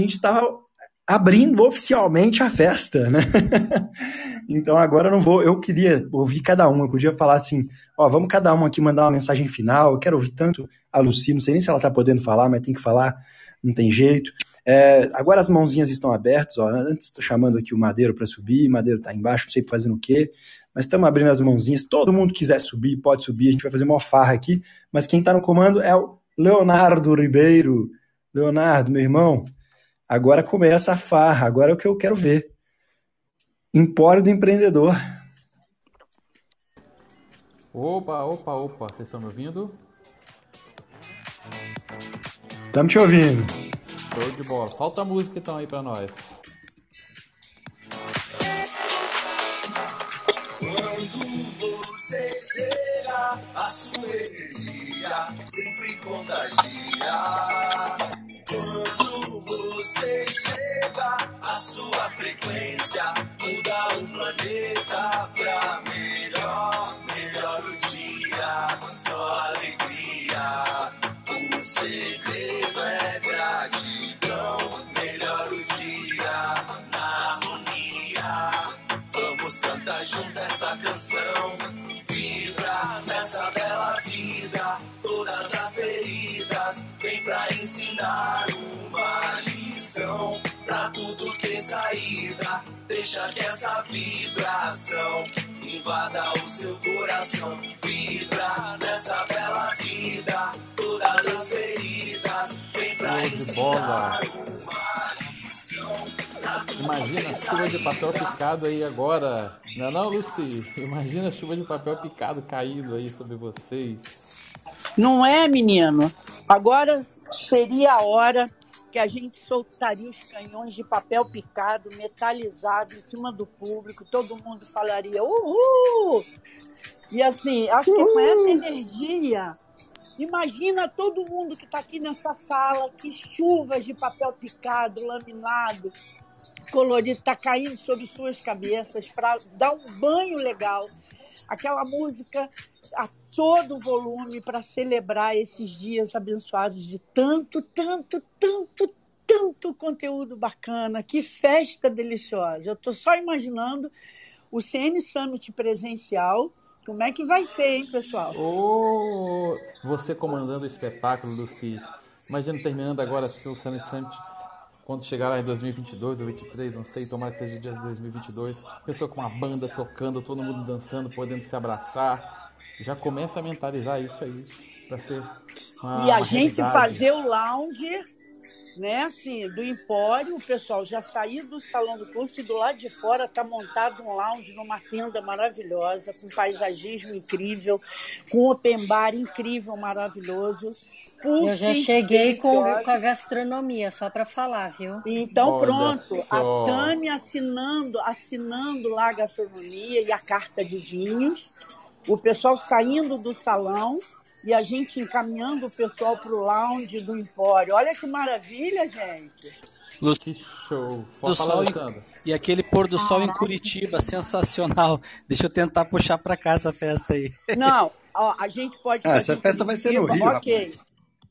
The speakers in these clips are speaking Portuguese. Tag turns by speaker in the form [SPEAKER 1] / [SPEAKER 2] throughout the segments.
[SPEAKER 1] gente estava abrindo oficialmente a festa, né? então agora eu não vou, eu queria ouvir cada um, eu podia falar assim, ó, vamos cada um aqui mandar uma mensagem final, eu quero ouvir tanto a Lucy, não sei nem se ela tá podendo falar, mas tem que falar, não tem jeito. É, agora as mãozinhas estão abertas, ó, antes estou chamando aqui o Madeiro para subir, Madeiro tá embaixo, não sei fazendo o quê, mas estamos abrindo as mãozinhas, todo mundo quiser subir, pode subir, a gente vai fazer uma farra aqui, mas quem está no comando é o Leonardo Ribeiro. Leonardo, meu irmão, Agora começa a farra, agora é o que eu quero ver. Empório do empreendedor.
[SPEAKER 2] Opa, opa, opa, vocês estão me ouvindo?
[SPEAKER 1] Estamos te ouvindo.
[SPEAKER 2] Show de bola. Solta a música então aí pra nós.
[SPEAKER 3] Quando você chega, a sua energia sempre contagia. Quando você chega, a sua frequência muda o planeta pra melhor. Melhor o dia, só alegria. O segredo é gratidão. Melhor o dia, na harmonia. Vamos cantar junto essa canção. Vibra nessa bela vida, todas as feridas vem pra ensinar saída, deixa que essa vibração invada o seu coração. Vibra nessa bela vida, todas as feridas vem pra
[SPEAKER 2] Show de
[SPEAKER 3] ensinar
[SPEAKER 2] bola.
[SPEAKER 3] uma lição.
[SPEAKER 2] Imagina chuva de papel picado aí agora. Não é não, Lucy? Imagina a chuva de papel picado caindo aí sobre vocês.
[SPEAKER 4] Não é, menino? Agora seria a hora que a gente soltaria os canhões de papel picado, metalizado em cima do público, todo mundo falaria uhul! E assim, acho que com essa energia, imagina todo mundo que está aqui nessa sala, que chuvas de papel picado, laminado, colorido está caindo sobre suas cabeças para dar um banho legal. Aquela música a todo volume para celebrar esses dias abençoados de tanto, tanto, tanto, tanto conteúdo bacana. Que festa deliciosa. Eu estou só imaginando o CN Summit presencial. Como é que vai ser, hein, pessoal?
[SPEAKER 2] Ô, você comandando o espetáculo, Lucy. Imagina terminando agora o Sunny Summit, quando chegar lá em 2022, 2023, não sei, tomara que seja dia de 2022. Pessoa com a banda tocando, todo mundo dançando, podendo se abraçar. Já começa a mentalizar isso aí, pra ser uma,
[SPEAKER 4] e a
[SPEAKER 2] uma
[SPEAKER 4] gente
[SPEAKER 2] realidade.
[SPEAKER 4] fazer o lounge, né, assim, do Empório, o pessoal já saiu do salão do curso e do lado de fora tá montado um lounge numa tenda maravilhosa, com paisagismo incrível, com open bar incrível, maravilhoso.
[SPEAKER 5] Eu já cheguei com, com a gastronomia, só para falar, viu?
[SPEAKER 4] Então
[SPEAKER 2] Olha
[SPEAKER 4] pronto,
[SPEAKER 2] só.
[SPEAKER 4] a Tânia assinando, assinando lá a gastronomia e a carta de vinhos, o pessoal saindo do salão e a gente encaminhando o pessoal para o lounge do Empório. Olha que maravilha, gente!
[SPEAKER 2] Que show.
[SPEAKER 6] do
[SPEAKER 2] Pode falar,
[SPEAKER 6] sol em- e aquele pôr do sol em Curitiba, sensacional. Deixa eu tentar puxar pra cá essa festa aí.
[SPEAKER 4] Não, ó, a gente pode
[SPEAKER 1] Ah,
[SPEAKER 4] fazer
[SPEAKER 1] essa festa vai ser no Rio,
[SPEAKER 4] Ok.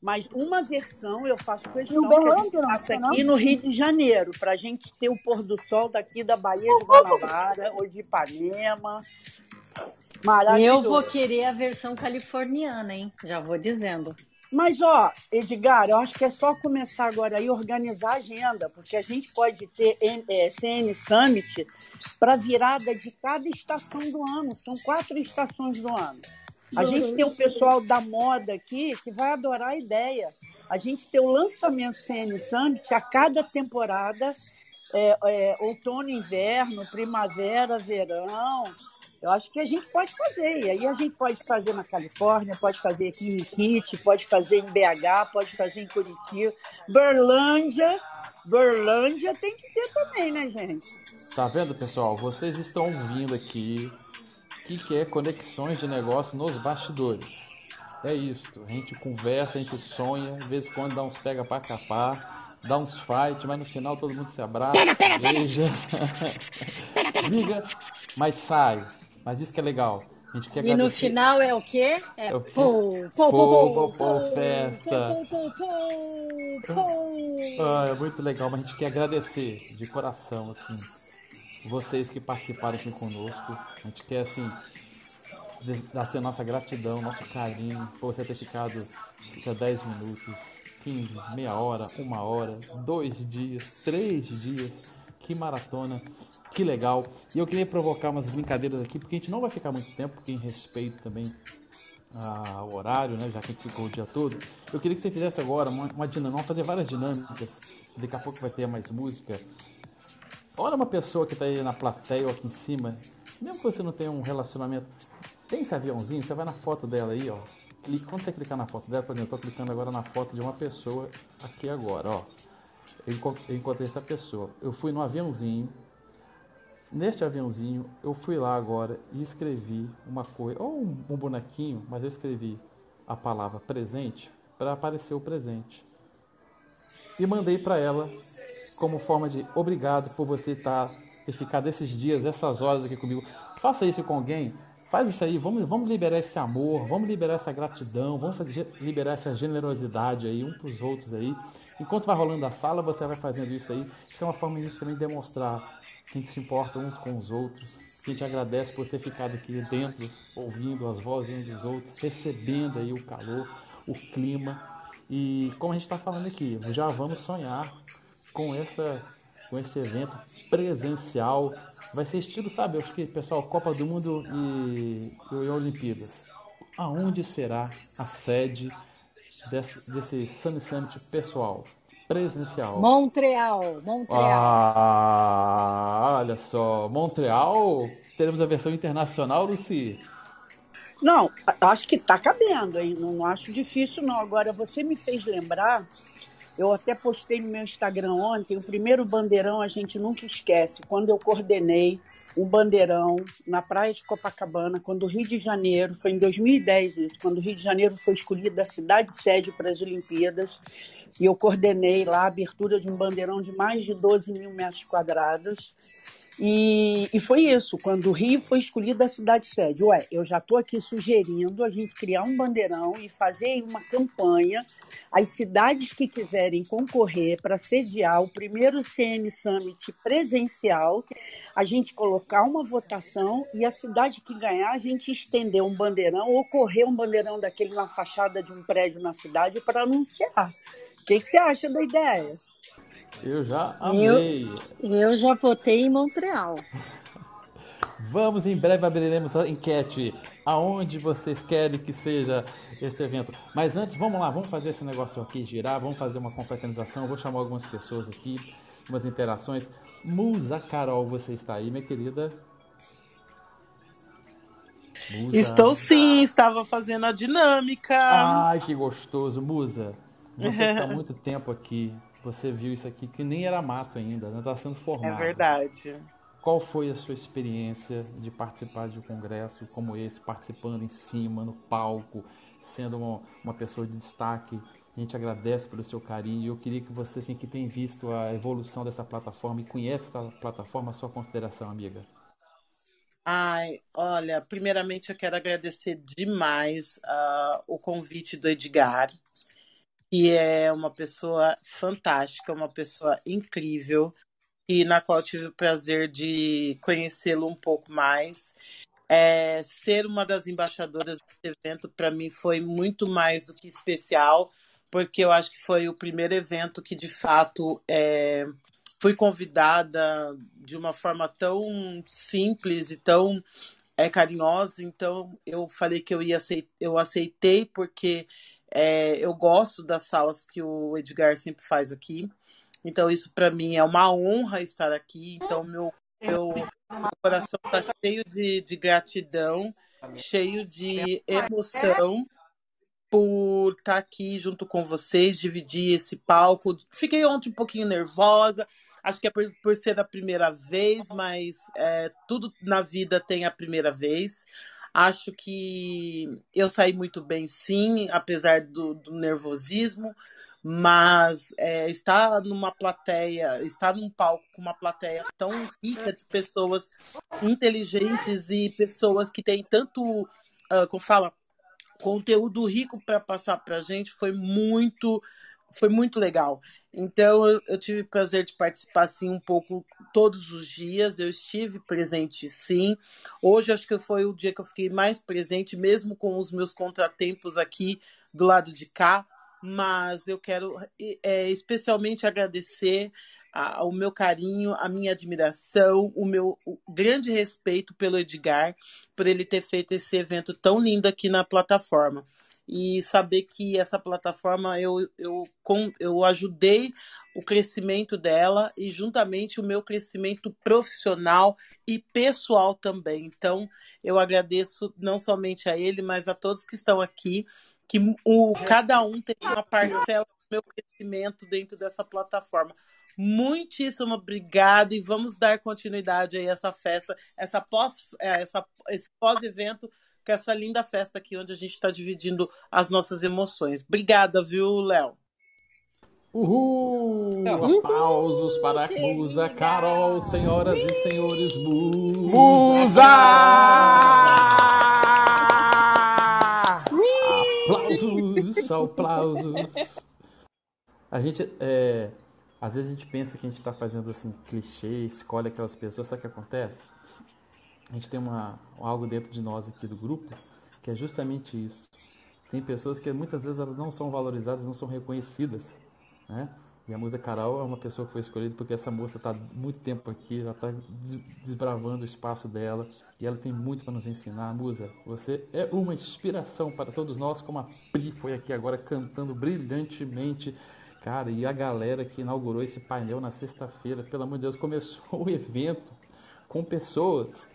[SPEAKER 4] Mas uma versão eu faço questão que a gente faça
[SPEAKER 7] é não?
[SPEAKER 4] aqui no Rio de Janeiro, para a gente ter o pôr do sol daqui da Baía de Guanabara ou de Ipanema. Maravilhoso.
[SPEAKER 5] Eu vou querer a versão californiana, hein? Já vou dizendo.
[SPEAKER 4] Mas, ó, Edgar, eu acho que é só começar agora aí organizar a agenda, porque a gente pode ter eh, CN Summit para virada de cada estação do ano. São quatro estações do ano. A gente tem o pessoal da moda aqui que vai adorar a ideia. A gente tem o lançamento CN Summit a cada temporada, é, é, outono, inverno, primavera, verão. Eu acho que a gente pode fazer. E aí a gente pode fazer na Califórnia, pode fazer aqui em Kit, pode fazer em BH, pode fazer em Curitiba. Berlândia, Berlândia tem que ter também, né, gente?
[SPEAKER 2] Tá vendo, pessoal? Vocês estão ouvindo aqui que, que é conexões de negócio nos bastidores. É isso. A gente conversa, a gente sonha, de vez em quando dá uns pega pra capar, dá uns fight, mas no final todo mundo se abraça. Pega, pega, pega! Briga, mas sai. Mas isso que é legal. A gente quer
[SPEAKER 5] E no
[SPEAKER 2] agradecer.
[SPEAKER 5] final é o quê? É
[SPEAKER 2] É o
[SPEAKER 5] pô,
[SPEAKER 2] Pô,
[SPEAKER 5] pô, pô,
[SPEAKER 2] festa. Ah, é muito legal, mas a gente quer agradecer de coração, assim, vocês que participaram aqui conosco. A gente quer, assim, dar assim, a nossa gratidão, nosso carinho por você ter ficado já 10 minutos, 15, meia hora, uma hora, dois dias, três dias. Que maratona, que legal. E eu queria provocar umas brincadeiras aqui, porque a gente não vai ficar muito tempo, porque em respeito também ao horário, né? Já que a gente ficou o dia todo. Eu queria que você fizesse agora uma, uma dinâmica, fazer várias dinâmicas. Daqui a pouco vai ter mais música. Olha uma pessoa que está aí na plateia ou aqui em cima, mesmo que você não tenha um relacionamento, tem esse aviãozinho, você vai na foto dela aí, ó. Quando você clicar na foto dela, por exemplo, eu tô clicando agora na foto de uma pessoa aqui agora, ó. Eu enco- eu encontrei essa pessoa. Eu fui no aviãozinho. Neste aviãozinho, eu fui lá agora e escrevi uma coisa, ou um bonequinho, mas eu escrevi a palavra presente para aparecer o presente. E mandei para ela como forma de obrigado por você estar ter ficado esses dias, essas horas aqui comigo. Faça isso com alguém. Faz isso aí, vamos, vamos liberar esse amor, vamos liberar essa gratidão, vamos fazer- liberar essa generosidade aí um para os outros aí. Enquanto vai rolando a sala, você vai fazendo isso aí. Isso é uma forma de a gente também demonstrar que a gente se importa uns com os outros, que a gente agradece por ter ficado aqui dentro, ouvindo as vozes uns dos outros, recebendo aí o calor, o clima. E como a gente está falando aqui, já vamos sonhar com essa com este evento presencial. Vai ser estilo, sabe? Eu acho que, pessoal, Copa do Mundo e, e Olimpíadas. Aonde será a sede desse, desse Sunny Summit pessoal? Presencial.
[SPEAKER 5] Montreal, Montreal.
[SPEAKER 2] Ah, olha só, Montreal, teremos a versão internacional, Luci.
[SPEAKER 4] Não, acho que tá cabendo, hein? Não, não acho difícil, não. Agora, você me fez lembrar, eu até postei no meu Instagram ontem, o primeiro bandeirão a gente nunca esquece. Quando eu coordenei um bandeirão na praia de Copacabana, quando o Rio de Janeiro, foi em 2010 isso, quando o Rio de Janeiro foi escolhido a cidade sede para as Olimpíadas, e eu coordenei lá a abertura de um bandeirão de mais de 12 mil metros quadrados. E, e foi isso, quando o Rio foi escolhido a cidade sede. Ué, eu já estou aqui sugerindo a gente criar um bandeirão e fazer uma campanha. As cidades que quiserem concorrer para sediar o primeiro CN Summit presencial, a gente colocar uma votação e a cidade que ganhar, a gente estender um bandeirão ou correr um bandeirão daquele na fachada de um prédio na cidade para anunciar. O que, que você acha da ideia?
[SPEAKER 2] Eu já amei.
[SPEAKER 5] Eu já votei em Montreal.
[SPEAKER 2] Vamos, em breve abriremos a enquete. Aonde vocês querem que seja este evento? Mas antes, vamos lá, vamos fazer esse negócio aqui girar, vamos fazer uma confraternização. Vou chamar algumas pessoas aqui, umas interações. Musa Carol, você está aí, minha querida? Musa.
[SPEAKER 7] Estou sim, estava fazendo a dinâmica.
[SPEAKER 2] Ai, que gostoso. Musa, você está há muito tempo aqui, você viu isso aqui que nem era mato ainda, não está sendo
[SPEAKER 7] é
[SPEAKER 2] formado.
[SPEAKER 7] verdade.
[SPEAKER 2] Qual foi a sua experiência de participar de um congresso como esse, participando em cima, no palco, sendo uma, uma pessoa de destaque? A gente agradece pelo seu carinho. Eu queria que você, assim, que tem visto a evolução dessa plataforma e conhece essa plataforma, a sua consideração, amiga.
[SPEAKER 7] Ai, olha, primeiramente eu quero agradecer demais ah, o convite do Edgar, que é uma pessoa fantástica, uma pessoa incrível, e na qual tive o prazer de conhecê-lo um pouco mais. É, ser uma das embaixadoras desse evento, para mim, foi muito mais do que especial, porque eu acho que foi o primeiro evento que, de fato, é, fui convidada de uma forma tão simples e tão é, carinhosa. Então, eu falei que eu ia eu aceitei, porque é, eu gosto das salas que o Edgar sempre faz aqui. Então, isso para mim é uma honra estar aqui. Então, meu, meu, meu coração está cheio de, de gratidão, cheio de emoção por estar aqui junto com vocês, dividir esse palco. Fiquei ontem um pouquinho nervosa, acho que é por, por ser a primeira vez, mas é, tudo na vida tem a primeira vez. Acho que eu saí muito bem, sim, apesar do, do nervosismo, mas é, estar numa plateia, estar num palco com uma plateia tão rica de pessoas inteligentes e pessoas que têm tanto, uh, como fala, conteúdo rico para passar para a gente foi muito, foi muito legal. Então eu, eu tive o prazer de participar assim um pouco todos os dias. Eu estive presente sim. Hoje acho que foi o dia que eu fiquei mais presente, mesmo com os meus contratempos aqui do lado de cá mas eu quero é, especialmente agradecer a, o meu carinho, a minha admiração, o meu o grande respeito pelo Edgar, por ele ter feito esse evento tão lindo aqui na plataforma. E saber que essa plataforma eu, eu, com, eu ajudei o crescimento dela e juntamente o meu crescimento profissional e pessoal também. Então, eu agradeço não somente a ele, mas a todos que estão aqui que o, cada um tem uma parcela do meu crescimento dentro dessa plataforma. Muitíssimo obrigada e vamos dar continuidade aí a essa festa, essa pós, é, essa, esse pós-evento, com essa linda festa aqui onde a gente está dividindo as nossas emoções. Obrigada, viu, Léo?
[SPEAKER 2] Uhul!
[SPEAKER 7] Uhul!
[SPEAKER 2] Aplausos para a Musa Carol, senhoras e senhores, Musa! Aplausos, aplausos. A gente, é, às vezes a gente pensa que a gente está fazendo assim clichê, escolhe aquelas pessoas, sabe o que acontece? A gente tem uma, algo dentro de nós aqui do grupo que é justamente isso. Tem pessoas que muitas vezes elas não são valorizadas, não são reconhecidas, né? E a Musa Carol é uma pessoa que foi escolhida porque essa moça está muito tempo aqui, ela está desbravando o espaço dela e ela tem muito para nos ensinar. Musa, você é uma inspiração para todos nós, como a Pri foi aqui agora cantando brilhantemente. Cara, e a galera que inaugurou esse painel na sexta-feira, pelo amor de Deus, começou o evento com pessoas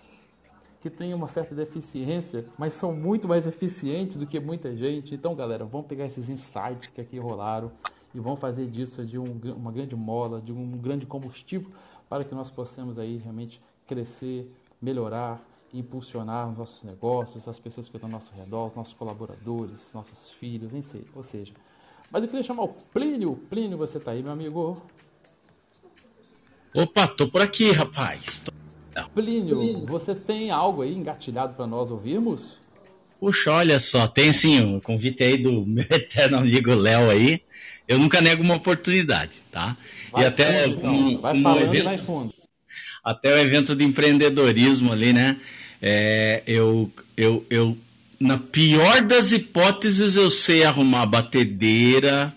[SPEAKER 2] que têm uma certa deficiência, mas são muito mais eficientes do que muita gente. Então, galera, vamos pegar esses insights que aqui rolaram e vão fazer disso de um, uma grande mola, de um grande combustível para que nós possamos aí realmente crescer, melhorar, impulsionar os nossos negócios, as pessoas que estão ao nosso redor, os nossos colaboradores, nossos filhos, ou seja. Mas eu queria chamar o Plínio. Plínio, você está aí, meu amigo?
[SPEAKER 8] Opa, tô por aqui, rapaz. Tô...
[SPEAKER 2] Plínio, Plínio, você tem algo aí engatilhado para nós ouvirmos?
[SPEAKER 8] Puxa, olha só, tem sim o um convite aí do meu eterno amigo Léo aí. Eu nunca nego uma oportunidade, tá?
[SPEAKER 2] Vai
[SPEAKER 8] e até
[SPEAKER 2] fundo, então.
[SPEAKER 8] um,
[SPEAKER 2] vai
[SPEAKER 8] um evento,
[SPEAKER 2] vai fundo.
[SPEAKER 8] até o evento de empreendedorismo ali, né? É, eu, eu, eu, na pior das hipóteses, eu sei arrumar batedeira,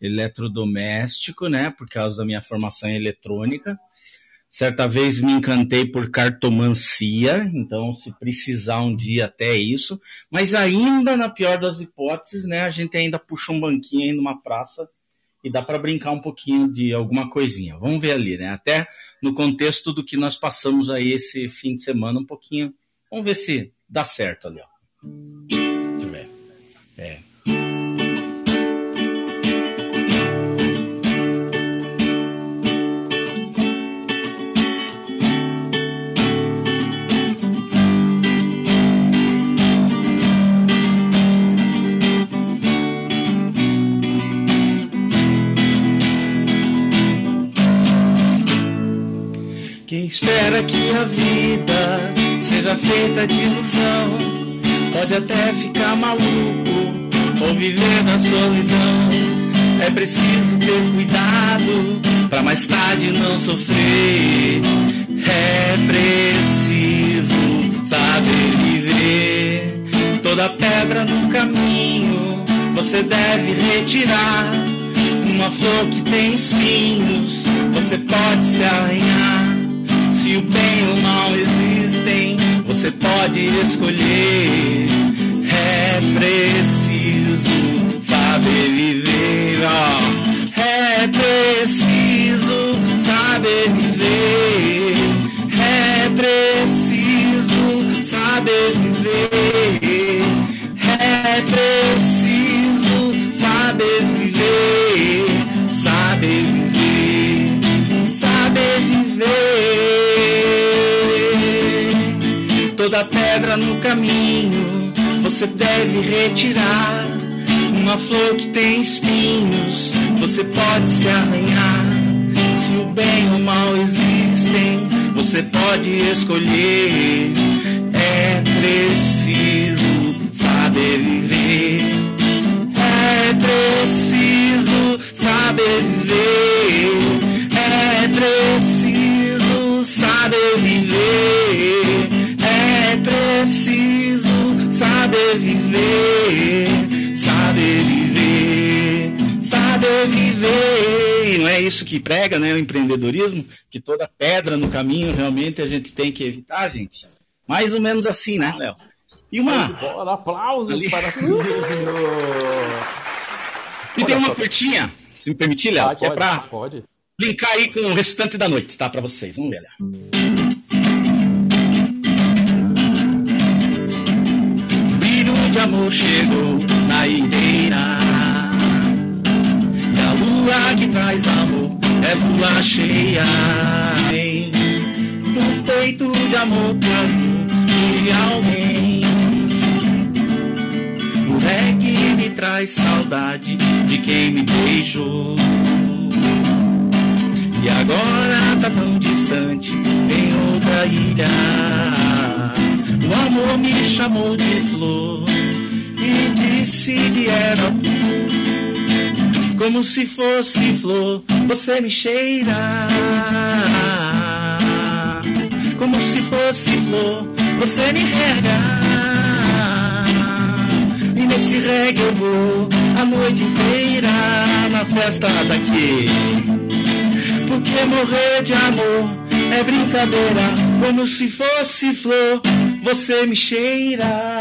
[SPEAKER 8] eletrodoméstico, né? Por causa da minha formação em eletrônica. Certa vez me encantei por cartomancia, então se precisar um dia até isso. Mas ainda na pior das hipóteses, né, a gente ainda puxa um banquinho aí numa praça e dá para brincar um pouquinho de alguma coisinha. Vamos ver ali, né? Até no contexto do que nós passamos aí esse fim de semana um pouquinho. Vamos ver se dá certo ali, ó. Espera que a vida seja feita de ilusão pode até ficar maluco ou viver na solidão. É preciso ter cuidado para mais tarde não sofrer. É preciso saber viver. Toda pedra no caminho você deve retirar. Uma flor que tem espinhos, você pode se arranhar. Se o bem ou o mal existem, você pode escolher. É preciso saber viver. ó. É preciso saber viver. É preciso saber viver. É preciso saber viver. Toda pedra no caminho você deve retirar. Uma flor que tem espinhos, você pode se arranhar. Se o bem ou o mal existem, você pode escolher. É preciso saber viver. É preciso saber viver. É isso que prega, né? O empreendedorismo, que toda pedra no caminho realmente a gente tem que evitar, gente. Mais ou menos assim, né, Léo? E uma.
[SPEAKER 2] Bora, aplausos
[SPEAKER 8] Ali.
[SPEAKER 2] para Silvio.
[SPEAKER 8] E tem uma curtinha, se me permitir, Léo,
[SPEAKER 2] Vai,
[SPEAKER 8] que é
[SPEAKER 2] pode,
[SPEAKER 8] pra
[SPEAKER 2] Pode.
[SPEAKER 8] linkar aí com o restante da noite, tá? Pra vocês. Vamos ver, Léo. Brilho de amor chegou na ideira. A lua que traz amor é lua cheia. Vem no peito de amor mim de alguém. O reggae me traz saudade de quem me beijou. E agora tá tão distante em outra ilha. O amor me chamou de flor e disse que era tu. Como se fosse flor, você me cheira. Como se fosse flor, você me rega. E nesse reggae eu vou a noite inteira na festa daqui. Porque morrer de amor é brincadeira, como se fosse flor, você me cheira.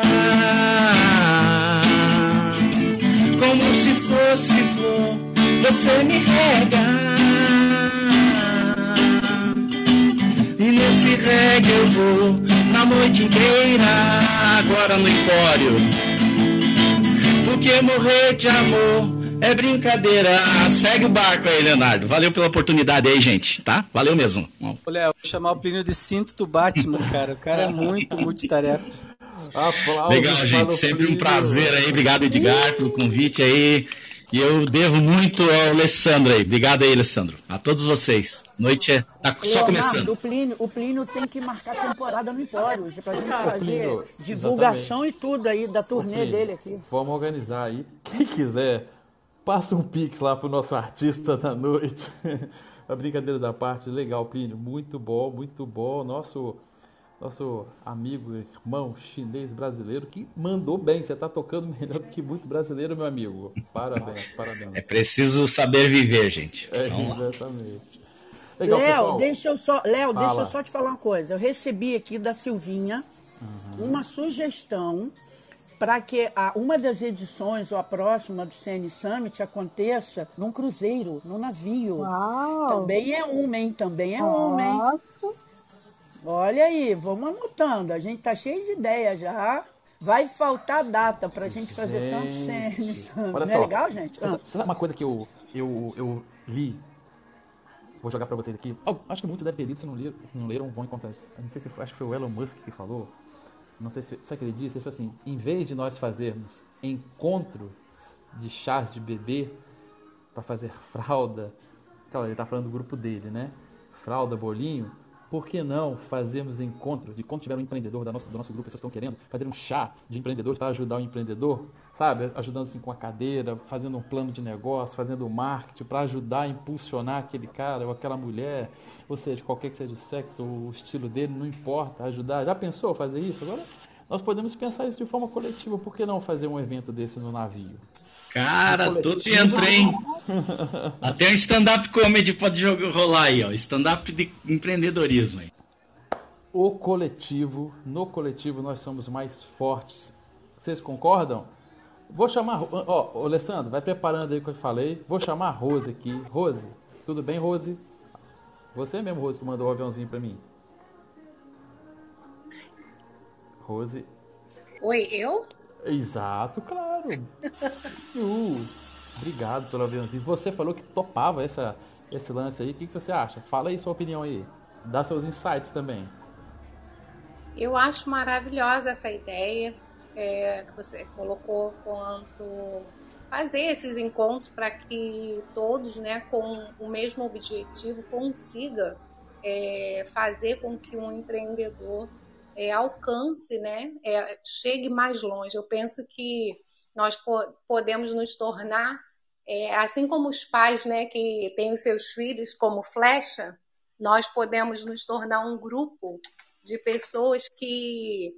[SPEAKER 8] Como se fosse flor, você me rega. E nesse reggae eu vou na noite inteira, agora no empório. Porque morrer de amor é brincadeira. Segue o barco aí, Leonardo. Valeu pela oportunidade aí, gente, tá? Valeu mesmo.
[SPEAKER 6] Ô, Léo, vou chamar o Plínio de cinto do Batman, cara. O cara é muito multitarefa.
[SPEAKER 2] Aplausos
[SPEAKER 8] Legal, gente. Sempre um prazer aí. Obrigado, Edgar, pelo convite aí. E eu devo muito ao Alessandro aí. Obrigado aí, Alessandro. A todos vocês. Noite é... tá só
[SPEAKER 4] Leonardo,
[SPEAKER 8] começando.
[SPEAKER 4] O Plínio, o Plínio tem que marcar temporada no Empório, pra gente fazer
[SPEAKER 2] Plínio,
[SPEAKER 4] divulgação e tudo aí da turnê
[SPEAKER 2] Plínio,
[SPEAKER 4] dele aqui.
[SPEAKER 2] Vamos organizar aí. Quem quiser, passa um pix lá pro nosso artista da noite. A brincadeira da parte, legal, Plínio. Muito bom, muito bom. Nosso, nosso amigo, irmão chinês brasileiro que mandou bem. Você tá tocando melhor do que muito brasileiro, meu amigo. Parabéns, parabéns.
[SPEAKER 8] É preciso saber viver, gente.
[SPEAKER 2] É, exatamente. Legal,
[SPEAKER 4] Léo,
[SPEAKER 2] pessoal.
[SPEAKER 4] deixa eu só, Léo, deixa
[SPEAKER 2] Fala.
[SPEAKER 4] eu só te falar uma coisa. Eu recebi aqui da Silvinha
[SPEAKER 2] Uhum.
[SPEAKER 4] uma sugestão para que a, uma das edições ou a próxima do CN Summit aconteça num cruzeiro, num navio.
[SPEAKER 9] Uau!
[SPEAKER 4] Também é uma, hein? Também é uma, hein? Olha aí, vamos anotando. A gente tá cheio de ideias já. Vai faltar data pra gente fazer tanto CN
[SPEAKER 2] Gente,
[SPEAKER 4] Summit.
[SPEAKER 2] olha
[SPEAKER 4] Não é
[SPEAKER 2] só.
[SPEAKER 4] legal, gente?
[SPEAKER 2] Sabe
[SPEAKER 4] Ah.
[SPEAKER 2] sabe uma coisa que eu, eu, eu li? Vou jogar pra vocês aqui. Oh, acho que muitos devem ter lido, se não, leram, se não leram, vão encontrar. Não sei se foi, acho que foi o Elon Musk que falou. Não sei se sabe o que ele disse. Ele falou assim: em vez de nós fazermos encontros de chás de bebê para fazer fralda, claro, ele tá falando do grupo dele, né? Fralda, bolinho. Por que não fazermos encontro de quando tiver um empreendedor da nossa, do nosso grupo, pessoas estão querendo fazer um chá de empreendedores para ajudar o empreendedor, sabe? Ajudando assim com a cadeira, fazendo um plano de negócio, fazendo marketing para ajudar a impulsionar aquele cara ou aquela mulher, ou seja, qualquer que seja o sexo ou o estilo dele, não importa, ajudar. Já pensou fazer isso? Agora nós podemos pensar isso de forma coletiva. Por que não fazer um evento desse no navio?
[SPEAKER 8] Cara,
[SPEAKER 2] coletivo.
[SPEAKER 8] dentro, hein? Até um stand-up comedy pode jogar, rolar aí, ó. Stand-up de empreendedorismo aí.
[SPEAKER 2] O coletivo, no coletivo nós somos mais fortes. Vocês concordam? Vou chamar, ó, Alessandro, vai preparando aí o que eu falei. Vou chamar a Rose aqui. Rose, tudo bem, Rose? Você mesmo, Rose, que mandou o aviãozinho pra mim. Rose,
[SPEAKER 10] Oi, eu?
[SPEAKER 2] Exato, claro. Uh, obrigado pelo aviãozinho. Você falou que topava essa, esse lance aí. O que, que você acha? Fala aí sua opinião aí. Dá seus insights também.
[SPEAKER 10] Eu acho maravilhosa essa ideia é, que você colocou quanto fazer esses encontros para que todos, né, com o mesmo objetivo, consiga é, fazer com que um empreendedor é, alcance, né, é, chegue mais longe. Eu penso que nós po podemos nos tornar, é, assim como os pais, né, que têm os seus filhos como flecha, nós podemos nos tornar um grupo de pessoas que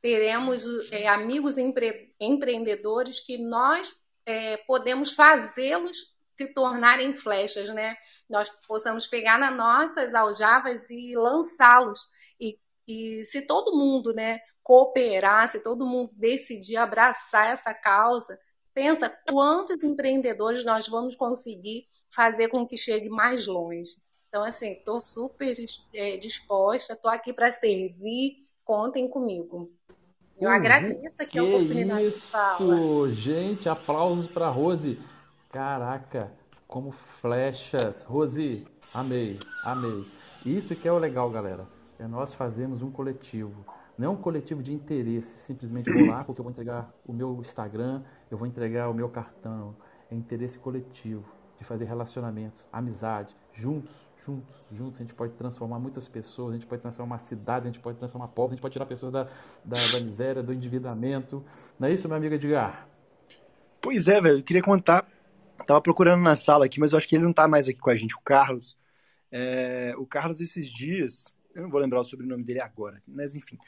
[SPEAKER 10] teremos é, amigos empre empreendedores que nós é, podemos fazê-los se tornarem flechas, né? Nós possamos pegar nas nossas aljavas e lançá-los. E, e se todo mundo, né, cooperar, se todo mundo decidir abraçar essa causa, pensa quantos empreendedores nós vamos conseguir fazer com que chegue mais longe. Então, assim, estou super é, disposta, estou aqui para servir, contem comigo. Eu uhum. agradeço aqui
[SPEAKER 2] que
[SPEAKER 10] a oportunidade
[SPEAKER 2] isso,
[SPEAKER 10] de fala.
[SPEAKER 2] Gente, aplausos para Rose. Caraca, como flechas. Rose, amei, amei. Isso que é o legal, galera. É nós fazemos um coletivo. Não um coletivo de interesse, simplesmente vou lá porque eu vou entregar o meu Instagram, eu vou entregar o meu cartão. É interesse coletivo, de fazer relacionamentos, amizade, juntos, juntos, juntos, a gente pode transformar muitas pessoas, a gente pode transformar uma cidade, a gente pode transformar povos, a gente pode tirar pessoas da, da, da miséria, do endividamento. Não é isso, meu amigo Edgar?
[SPEAKER 1] Pois é, velho, eu queria contar. Tava procurando na sala aqui, mas eu acho que ele não tá mais aqui com a gente, o Carlos. É, o Carlos, esses dias, eu não vou lembrar o sobrenome dele agora, mas enfim.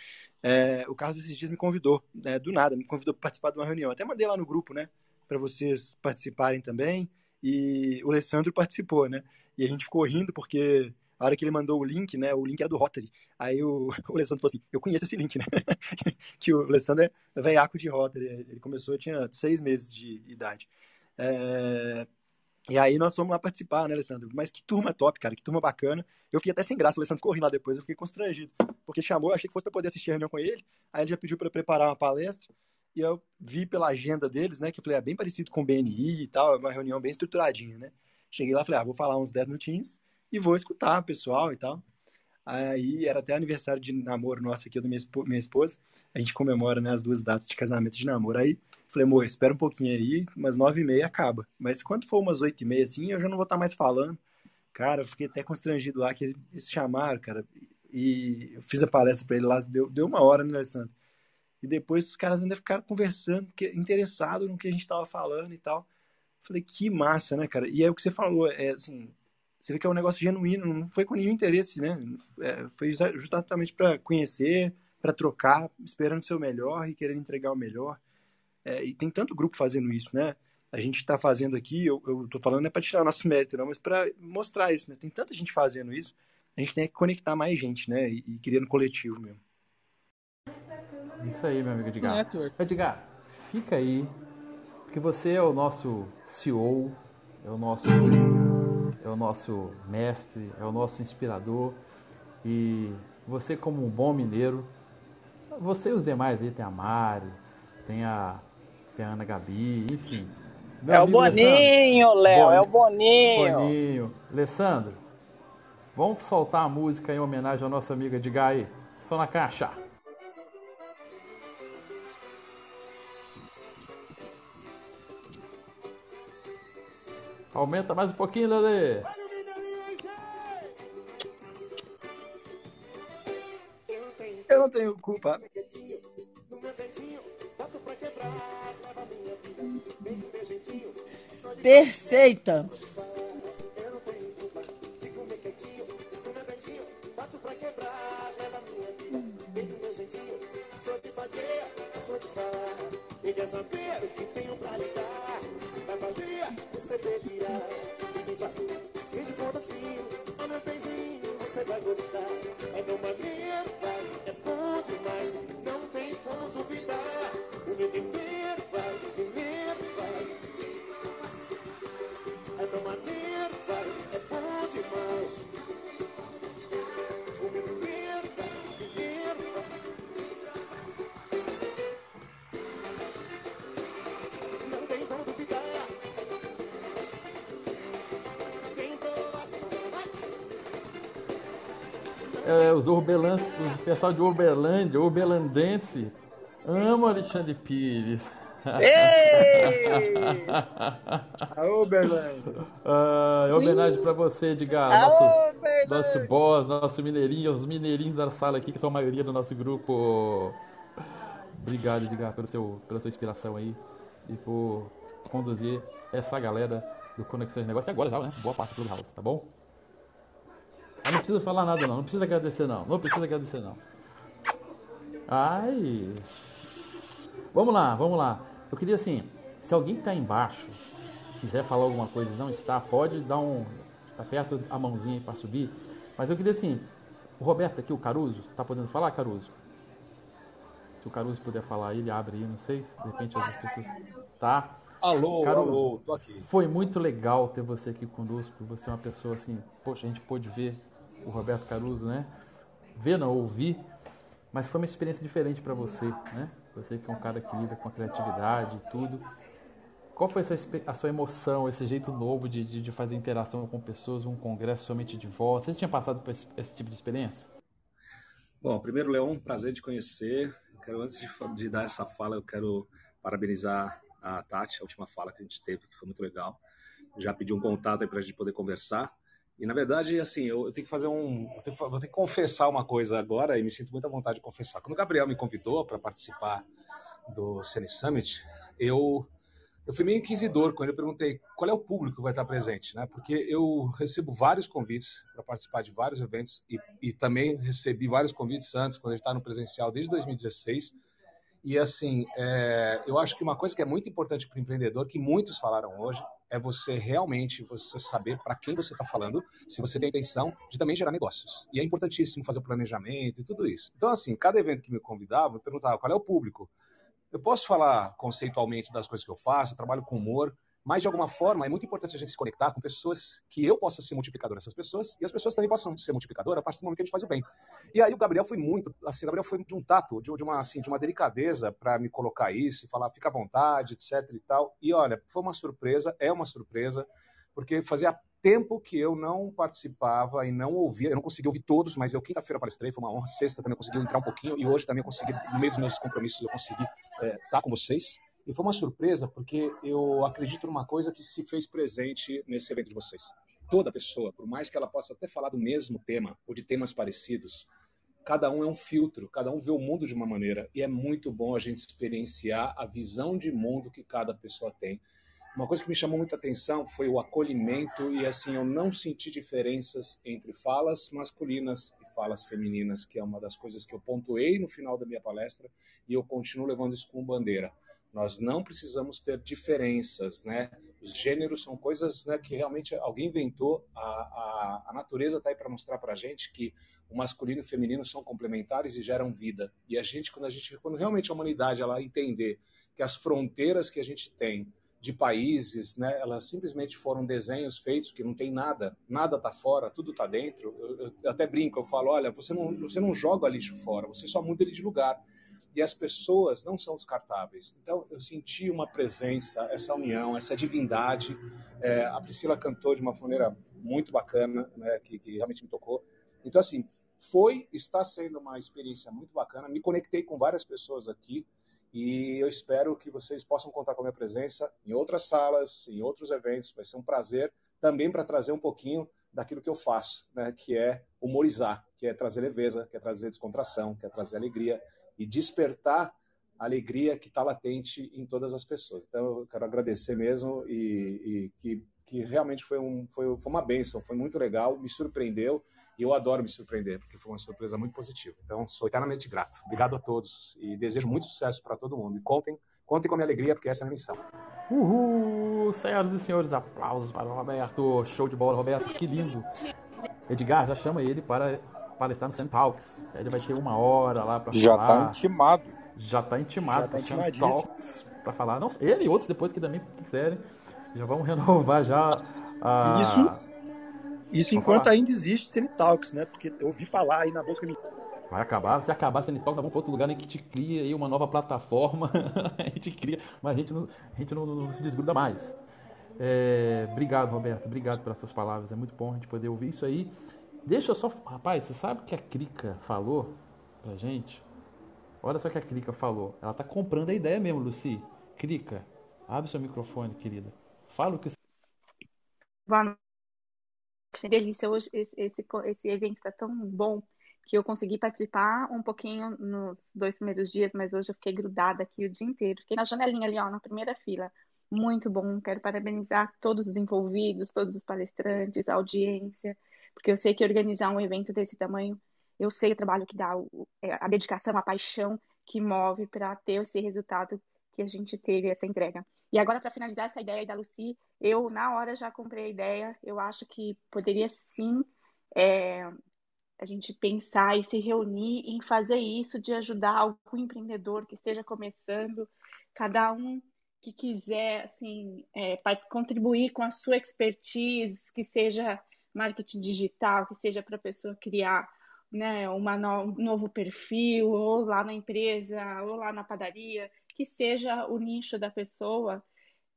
[SPEAKER 1] É, o Carlos, esses dias, me convidou, né, do nada, me convidou para participar de uma reunião. Até mandei lá no grupo, né, para vocês participarem também. E o Alessandro participou, né? E a gente ficou rindo porque a hora que ele mandou o link, né? O link é do Rotary. Aí o, o Alessandro falou assim: Eu conheço esse link, né? que o Alessandro é veiaco de Rotary. Ele começou, tinha seis meses de idade. É... E aí nós fomos lá participar, né, Alessandro? Mas que turma top, cara, que turma bacana. Eu fiquei até sem graça, o Alessandro correndo lá depois, eu fiquei constrangido. Porque chamou, achei que fosse para poder assistir a reunião com ele. Aí ele já pediu para preparar uma palestra. E eu vi pela agenda deles, né, que eu falei, é bem parecido com o BNI e tal, é uma reunião bem estruturadinha, né? Cheguei lá, falei, ah, vou falar uns 10 minutinhos e vou escutar o pessoal e tal. Aí era até aniversário de namoro nosso aqui, da minha, minha esposa. A gente comemora né, as duas datas de casamento de namoro. Aí falei, amor, espera um pouquinho aí, umas nove e meia acaba. Mas quando for umas oito e meia assim, eu já não vou estar mais falando. Cara, eu fiquei até constrangido lá, que eles chamaram, cara. E eu fiz a palestra para ele lá, deu, deu uma hora, né, Alessandro? E depois os caras ainda ficaram conversando, interessados no que a gente estava falando e tal. Falei, que massa, né, cara? E é o que você falou, é assim, você vê que é um negócio genuíno, não foi com nenhum interesse, né? É, foi justamente para conhecer, para trocar, esperando ser o melhor e querendo entregar o melhor. É, e tem tanto grupo fazendo isso, né? A gente está fazendo aqui, eu, eu tô falando não é para tirar o nosso mérito, não, mas para mostrar isso, né? Tem tanta gente fazendo isso, a gente tem que conectar mais gente, né? E, e criando coletivo mesmo.
[SPEAKER 2] Isso aí, meu amigo Edgar. Network. Edgar, fica aí, porque você é o nosso CEO, é o nosso, é o nosso mestre, é o nosso inspirador. E você, como um bom mineiro, você e os demais aí, tem a Mari, tem a, tem a Ana Gabi, enfim.
[SPEAKER 7] Meu é o Boninho, Léo, é o Boninho.
[SPEAKER 2] Boninho. Alessandro, vamos soltar a música em homenagem ao nosso amigo Edgar aí. Só na caixa. Aumenta mais um pouquinho, Lele.
[SPEAKER 1] Eu não tenho culpa.
[SPEAKER 4] Perfeita. E
[SPEAKER 2] Orbelantes, o pessoal de Uberlândia, Uberlandense, ama Alexandre Pires.
[SPEAKER 7] Ei!
[SPEAKER 1] Aô, Berlando.
[SPEAKER 2] Ah, é homenagem pra você, Edgar. Nosso,
[SPEAKER 7] Berlândia!
[SPEAKER 2] nosso boss, nosso mineirinho, os mineirinhos da sala aqui, que são a maioria do nosso grupo. Obrigado, Edgar, pelo seu, pela sua inspiração aí e por conduzir essa galera do Conexões de Negócio. E agora já, né? Boa parte do House, tá bom? Ah, não precisa falar nada não, não precisa agradecer não, não precisa agradecer não. Ai. Vamos lá, vamos lá. Eu queria assim, se alguém que tá embaixo quiser falar alguma coisa e não está, pode dar um. Aperta a mãozinha aí pra subir. Mas eu queria assim, o Roberto aqui, o Caruso, tá podendo falar, Caruso? Se o Caruso puder falar, ele abre aí, não sei, se de repente outras pessoas. Tá?
[SPEAKER 9] Alô,
[SPEAKER 2] Caruso,
[SPEAKER 9] alô, tô aqui.
[SPEAKER 2] Foi muito legal ter você aqui conosco. Você é uma pessoa assim, poxa, a gente pôde ver o Roberto Caruso, né? Ver, não, ouvir. Mas foi uma experiência diferente para você, né? Você que é um cara que lida com a criatividade e tudo. Qual foi a sua, a sua emoção, esse jeito novo de, de, de fazer interação com pessoas, um congresso somente de voz? Você tinha passado por esse, esse tipo de experiência?
[SPEAKER 9] Bom, primeiro, Leon, prazer de conhecer. Quero, antes de, de dar essa fala, eu quero parabenizar a Tati, a última fala que a gente teve, que foi muito legal. Já pedi um contato aí para a gente poder conversar. E, na verdade, assim, eu, eu tenho que fazer um. tenho vou ter que confessar uma coisa agora e me sinto muito à vontade de confessar. Quando o Gabriel me convidou para participar do Cine Summit, eu, eu fui meio inquisidor quando eu perguntei qual é o público que vai estar presente, né? Porque eu recebo vários convites para participar de vários eventos e, e também recebi vários convites antes, quando a gente está no presencial desde 2016. E assim, é, eu acho que uma coisa que é muito importante para o empreendedor, que muitos falaram hoje, é você realmente você saber para quem você está falando, se você tem a intenção de também gerar negócios. E é importantíssimo fazer o planejamento e tudo isso. Então, assim, cada evento que me convidava, eu perguntava qual é o público. Eu posso falar conceitualmente das coisas que eu faço, eu trabalho com humor, mas de alguma forma é muito importante a gente se conectar com pessoas que eu possa ser multiplicador dessas pessoas e as pessoas também possam ser multiplicador a partir do momento que a gente faz o bem. E aí o Gabriel foi muito, assim, o Gabriel foi de um tato, de, de uma assim, de uma delicadeza para me colocar isso falar, fica à vontade, etc e tal. E olha, foi uma surpresa, é uma surpresa, porque fazia tempo que eu não participava e não ouvia, eu não consegui ouvir todos, mas eu quinta-feira palestrei, foi uma honra, sexta também consegui entrar um pouquinho e hoje também consegui, no meio dos meus compromissos, eu consegui estar com vocês. E foi uma surpresa porque eu acredito numa coisa que se fez presente nesse evento de vocês. Toda pessoa, por mais que ela possa até falar do mesmo tema ou de temas parecidos, cada um é um filtro, cada um vê o mundo de uma maneira e é muito bom a gente experienciar a visão de mundo que cada pessoa tem. Uma coisa que me chamou muita atenção foi o acolhimento e assim eu não senti diferenças entre falas masculinas e falas femininas, que é uma das coisas que eu pontuei no final da minha palestra e eu continuo levando isso como bandeira. Nós não precisamos ter diferenças, né? Os gêneros são coisas né, que realmente alguém inventou. A, a, a natureza está aí para mostrar para a gente que o masculino e o feminino são complementares e geram vida. E a gente, quando a gente, quando realmente a humanidade ela entender que as fronteiras que a gente tem de países, né, elas simplesmente foram desenhos feitos que não tem nada, nada está fora, tudo está dentro. Eu, eu, até brinco, eu falo, olha, você não, você não joga lixo fora, você só muda ele de lugar e as pessoas não são descartáveis. Então, eu senti uma presença, essa união, essa divindade. É, a Priscila cantou de uma maneira muito bacana, né, que, que, realmente me tocou. Então, assim, foi, está sendo uma experiência muito bacana. Me conectei com várias pessoas aqui e eu espero que vocês possam contar com a minha presença em outras salas, em outros eventos. Vai ser um prazer também para trazer um pouquinho daquilo que eu faço, né, que é humorizar, que é trazer leveza, que é trazer descontração, que é trazer alegria e despertar a alegria que está latente em todas as pessoas. Então, eu quero agradecer mesmo e, e que, que, realmente foi, um, foi, foi, uma benção, foi muito legal, me surpreendeu e eu adoro me surpreender, porque foi uma surpresa muito positiva. Então, sou eternamente grato. Obrigado a todos e desejo muito sucesso para todo mundo. E contem, contem com a minha alegria, porque essa é a minha missão.
[SPEAKER 2] Uhul! Senhoras e senhores, aplausos para o Roberto. Show de bola, Roberto, que lindo. Edgar, já chama ele para palestrar no Sun Talks. Ele vai ter uma hora lá para
[SPEAKER 11] Já
[SPEAKER 2] falar.
[SPEAKER 11] tá intimado.
[SPEAKER 2] Já tá intimado
[SPEAKER 1] Já tá
[SPEAKER 2] pro Sun
[SPEAKER 1] intimadíssimo.
[SPEAKER 2] Talks para falar. Não, ele e outros depois que também quiserem. Já vamos renovar já a...
[SPEAKER 1] Isso- Isso enquanto
[SPEAKER 2] falar.
[SPEAKER 1] ainda existe Cenitalks, né? Porque eu ouvi falar aí na boca me.
[SPEAKER 2] Vai acabar, se acabar Sun Talks, nós vamos para outro lugar né, que te cria aí uma nova plataforma. a gente cria, mas a gente não, a gente não, não se desgruda mais. É, obrigado, Roberto. Obrigado pelas suas palavras. É muito bom a gente poder ouvir isso aí. Deixa eu só. Rapaz, você sabe o que a Crica falou pra gente? Olha só o que a Crica falou. Ela tá comprando a ideia mesmo, Luci. Crica, abre seu microfone, querida. Fala o que
[SPEAKER 11] Boa noite. Delícia, hoje esse, esse, esse evento está tão bom que eu consegui participar um pouquinho nos dois primeiros dias, mas hoje eu fiquei grudada aqui o dia inteiro. Fiquei na janelinha ali, ó, na primeira fila. Muito bom. Quero parabenizar todos os envolvidos, todos os palestrantes, a audiência, porque eu sei que organizar um evento desse tamanho, eu sei o trabalho que dá, é, a dedicação, a paixão que move para ter esse resultado que a gente teve, essa entrega. E agora, para finalizar essa ideia da Lucy, eu, na hora, já comprei a ideia. Eu acho que poderia sim é, a gente pensar e se reunir em fazer isso, de ajudar algum empreendedor que esteja começando, cada um que quiser, assim, é, contribuir com a sua expertise, que seja marketing digital, que seja para a pessoa criar né, uma no, um novo perfil, ou lá na empresa, ou lá na padaria, que seja o nicho da pessoa,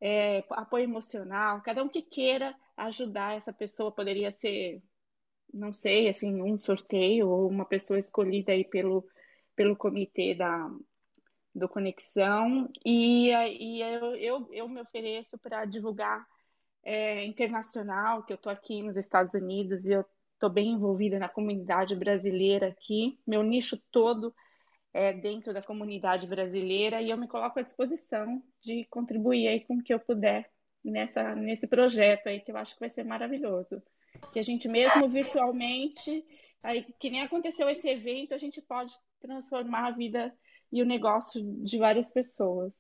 [SPEAKER 11] é, apoio emocional, cada um que queira ajudar essa pessoa, poderia ser, não sei, assim, um sorteio ou uma pessoa escolhida aí pelo, pelo comitê da, do Conexão, e, e eu, eu, eu me ofereço para divulgar é, internacional, que eu estou aqui nos Estados Unidos e eu estou bem envolvida na comunidade brasileira aqui, meu nicho todo é, dentro da comunidade brasileira e eu me coloco à disposição de contribuir aí com o que eu puder nessa, nesse projeto aí que eu acho que vai ser maravilhoso. Que a gente mesmo virtualmente, aí, que nem aconteceu esse evento, a gente pode transformar a vida e o negócio de várias pessoas.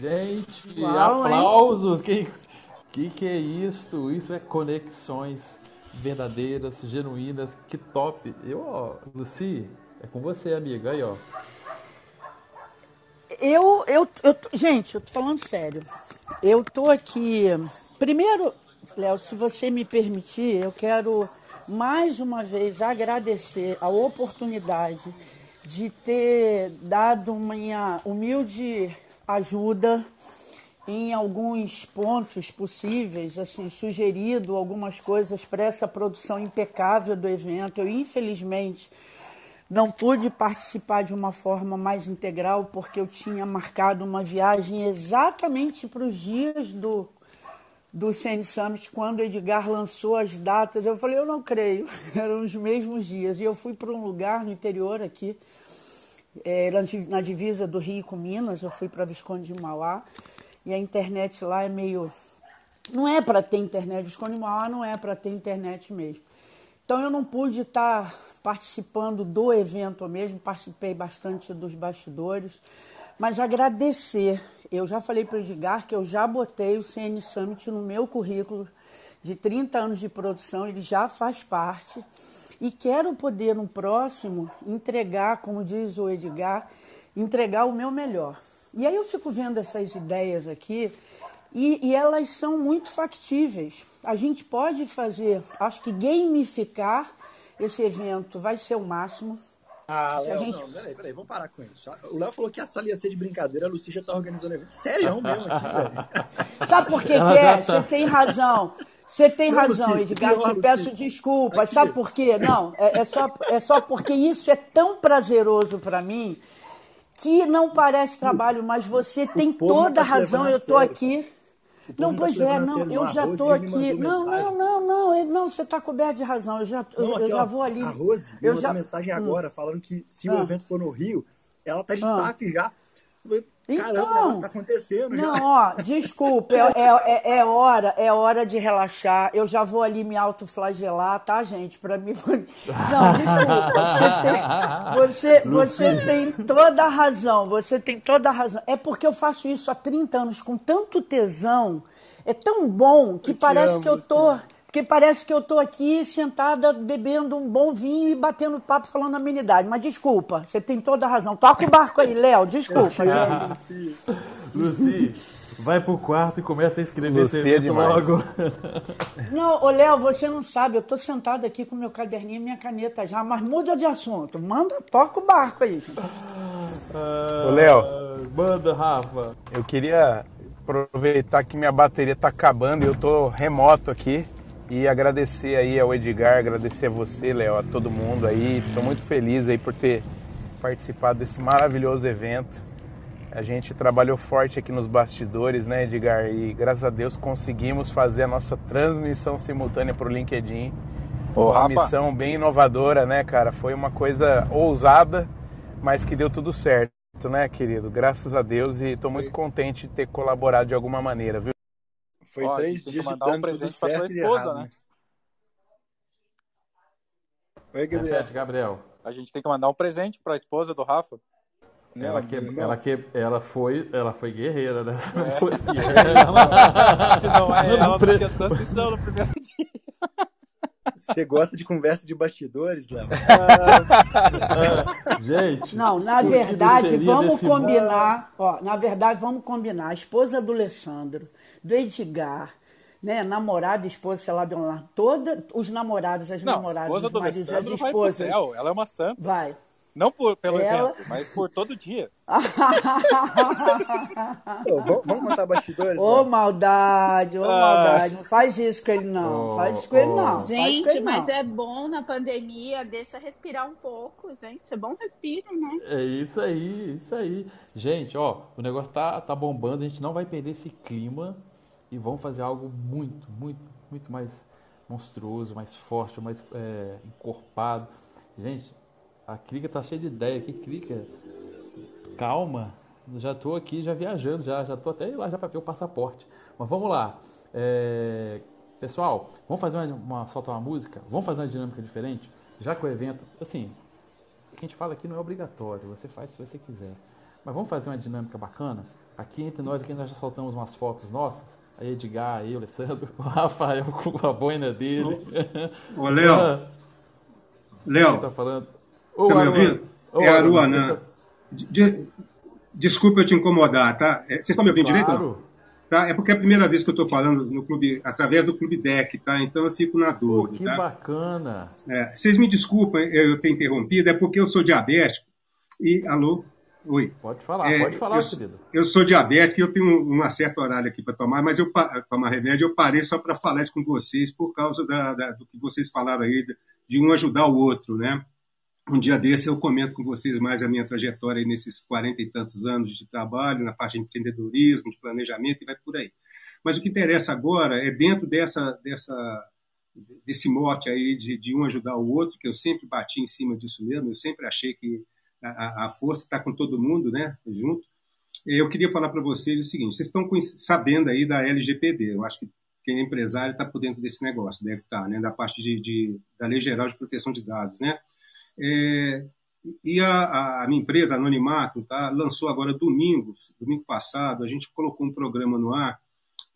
[SPEAKER 2] Gente, Uau, aplausos! Que, que que é isso? Isso é conexões verdadeiras, genuínas, que top! Eu, ó, Luci, é com você, amiga. Aí, ó.
[SPEAKER 4] Eu, eu, eu, gente, eu tô falando sério. Eu tô aqui. Primeiro, Léo, se você me permitir, eu quero mais uma vez agradecer a oportunidade de ter dado minha humilde ajuda em alguns pontos possíveis, assim, sugerido algumas coisas para essa produção impecável do evento. Eu, infelizmente, não pude participar de uma forma mais integral porque eu tinha marcado uma viagem exatamente para os dias do, do CN Summit, quando o Edgar lançou as datas. Eu falei, eu não creio, eram os mesmos dias. E eu fui para um lugar no interior aqui, é, na divisa do Rio com Minas, eu fui para Visconde de Mauá, e a internet lá é meio. Não é para ter internet, Visconde de Mauá não é para ter internet mesmo. Então eu não pude estar participando do evento mesmo, participei bastante dos bastidores, mas agradecer. Eu já falei para o Edgar que eu já botei o CN Summit no meu currículo de 30 anos de produção, ele já faz parte. E quero poder no próximo entregar, como diz o Edgar, entregar o meu melhor. E aí eu fico vendo essas ideias aqui e, e elas são muito factíveis. A gente pode fazer, acho que gamificar esse evento vai ser o máximo.
[SPEAKER 1] Ah, Léo, gente... não, peraí, peraí, vamos parar com isso. O Léo falou que a sala ia ser de brincadeira, a Lucia já tá organizando evento. Sério mesmo aqui.
[SPEAKER 4] Sabe por que, que é? Você tem razão. Você tem não, razão, Lucy, Edgar, pior, te peço desculpas. Aqui. Sabe por quê? Não, é, é, só, é só porque isso é tão prazeroso para mim que não parece trabalho, mas você tem toda tá a razão. Eu estou aqui não, tá pois é, não, eu já estou aqui. Não, não, não, não, não, você está coberto de razão. Eu já, não, eu, aqui, eu já ó, vou ali.
[SPEAKER 1] A Rose eu já... mensagem hum. agora falando que se ah. o evento for no Rio, ela está de ah. staff já. Caramba, então, está acontecendo
[SPEAKER 4] não, já. ó, desculpa, é, é, é, hora, é hora de relaxar. Eu já vou ali me autoflagelar, tá, gente? Para mim. Não, desculpa. Você tem, você, você tem toda a razão. Você tem toda a razão. É porque eu faço isso há 30 anos com tanto tesão. É tão bom que parece amo, que eu tô. Porque parece que eu estou aqui sentada bebendo um bom vinho e batendo papo falando amenidade. Mas desculpa, você tem toda a razão. Toca o barco aí, Léo. Desculpa, gente.
[SPEAKER 2] Luci, vai pro quarto e começa a escrever Luci é logo.
[SPEAKER 4] Não, ô Léo, você não sabe, eu estou sentada aqui com meu caderninho e minha caneta já, mas muda de assunto. Manda, toca o barco aí, gente.
[SPEAKER 12] ô Léo.
[SPEAKER 2] Manda, Rafa.
[SPEAKER 12] Eu queria aproveitar que minha bateria está acabando e eu estou remoto aqui. E agradecer aí ao Edgar, agradecer a você, Léo, a todo mundo aí. Estou muito feliz aí por ter participado desse maravilhoso evento. A gente trabalhou forte aqui nos bastidores, né, Edgar? E graças a Deus conseguimos fazer a nossa transmissão simultânea para o LinkedIn.
[SPEAKER 13] Ô,
[SPEAKER 12] uma
[SPEAKER 13] Rafa.
[SPEAKER 12] missão bem inovadora, né, cara? Foi uma coisa ousada, mas que deu tudo certo, né, querido? Graças a Deus e estou muito contente de ter colaborado de alguma maneira, viu?
[SPEAKER 1] Foi
[SPEAKER 13] Ó, a
[SPEAKER 1] três
[SPEAKER 13] gente tem
[SPEAKER 1] dias
[SPEAKER 13] que
[SPEAKER 1] de
[SPEAKER 13] mandar um
[SPEAKER 1] dando tudo
[SPEAKER 13] presente pra tua
[SPEAKER 1] certo
[SPEAKER 13] esposa,
[SPEAKER 1] errado,
[SPEAKER 13] né?
[SPEAKER 1] né? Oi, Gabriel.
[SPEAKER 2] Repete, Gabriel.
[SPEAKER 13] A gente tem que mandar um presente pra esposa do Rafa.
[SPEAKER 2] Ela, que, ela, que, ela, foi, ela foi guerreira, né? Se não
[SPEAKER 13] É.
[SPEAKER 2] ela.
[SPEAKER 13] não é ela,
[SPEAKER 2] pre-
[SPEAKER 13] a transmissão no primeiro dia.
[SPEAKER 1] Você gosta de conversa de bastidores, Léo?
[SPEAKER 2] Gente.
[SPEAKER 4] Não, na verdade, vamos combinar. Ó, na verdade, vamos combinar. A esposa do Alessandro, do Edgar, né? Namorado, esposa, sei lá de onde. Toda, os namorados, as
[SPEAKER 13] Não, a
[SPEAKER 4] namoradas,
[SPEAKER 13] esposa
[SPEAKER 4] os
[SPEAKER 13] do
[SPEAKER 4] maridos, as
[SPEAKER 13] Alessandro vai pro
[SPEAKER 4] esposas.
[SPEAKER 13] céu. Ela é uma santa.
[SPEAKER 4] Vai.
[SPEAKER 13] Não por, pelo
[SPEAKER 4] Ela-
[SPEAKER 13] evento, mas por todo dia.
[SPEAKER 1] Pô, vamos, vamos contar bastidores?
[SPEAKER 4] Ô,
[SPEAKER 1] Léo?
[SPEAKER 4] maldade, ô,
[SPEAKER 13] Ah.
[SPEAKER 4] maldade. Não faz isso com ele, não.
[SPEAKER 2] Ô,
[SPEAKER 4] faz isso com ele,
[SPEAKER 2] ô.
[SPEAKER 4] não.
[SPEAKER 11] Gente,
[SPEAKER 4] ele,
[SPEAKER 11] mas
[SPEAKER 4] não.
[SPEAKER 11] é bom na pandemia, deixa respirar um pouco, gente. É bom respirem, né?
[SPEAKER 2] É isso aí, isso aí. Gente, ó, o negócio tá, tá bombando, a gente não vai perder esse clima e vamos fazer algo muito, muito, muito mais monstruoso, mais forte, mais é, encorpado. Gente, a Clica tá cheia de ideia aqui, Clica. Calma, já tô aqui já viajando, já, já tô até lá já para ver o passaporte. Mas vamos lá. É, Pessoal, vamos fazer uma, uma- soltar uma música? Vamos fazer uma dinâmica diferente? Já que o evento, assim, o que a gente fala aqui não é obrigatório, você faz se você quiser. Mas vamos fazer uma dinâmica bacana? Aqui entre nós, aqui nós já soltamos umas fotos nossas. Aí Edgar, eu, Alessandro, o Rafael com a boina dele.
[SPEAKER 14] Ô, Léo.
[SPEAKER 2] Ah,
[SPEAKER 14] Léo.
[SPEAKER 2] tá falando? Ô,
[SPEAKER 14] Tá me ouvindo?
[SPEAKER 2] Ô,
[SPEAKER 14] É a Aruanã. De- de- Desculpa eu te incomodar, tá? É, Vocês estão me ouvindo direito? ou não?
[SPEAKER 2] Claro.
[SPEAKER 14] Tá? É porque é a primeira vez que eu estou falando no clube, através do Clube Deck, tá? Então eu fico na
[SPEAKER 2] Pô,
[SPEAKER 14] dúvida,
[SPEAKER 2] que
[SPEAKER 14] tá?
[SPEAKER 2] bacana.
[SPEAKER 14] É, vocês me desculpem eu ter interrompido, é porque eu sou diabético e... Alô? Oi.
[SPEAKER 2] Pode falar,
[SPEAKER 14] É,
[SPEAKER 2] pode falar,
[SPEAKER 14] eu,
[SPEAKER 2] querido.
[SPEAKER 14] eu sou diabético e eu tenho um, um certo horário aqui para tomar, mas eu tomar remédio, eu parei só para falar isso com vocês por causa da- da- do que vocês falaram aí, de, de um ajudar o outro, né? Um dia desse eu comento com vocês mais a minha trajetória aí nesses quarenta e tantos anos de trabalho, na parte de empreendedorismo, de planejamento e vai por aí. Mas o que interessa agora é dentro dessa, dessa, desse mote aí de, de um ajudar o outro, que eu sempre bati em cima disso mesmo, eu sempre achei que a, a- força está com todo mundo, né, junto. Eu queria falar para vocês o seguinte: vocês estão sabendo aí da LGPD, eu acho que quem é empresário está por dentro desse negócio, deve estar, né, da parte de, de- da Lei Geral de Proteção de Dados, né. É, e a, a minha empresa, Anonimato, tá, lançou agora domingo, domingo passado, a gente colocou um programa no ar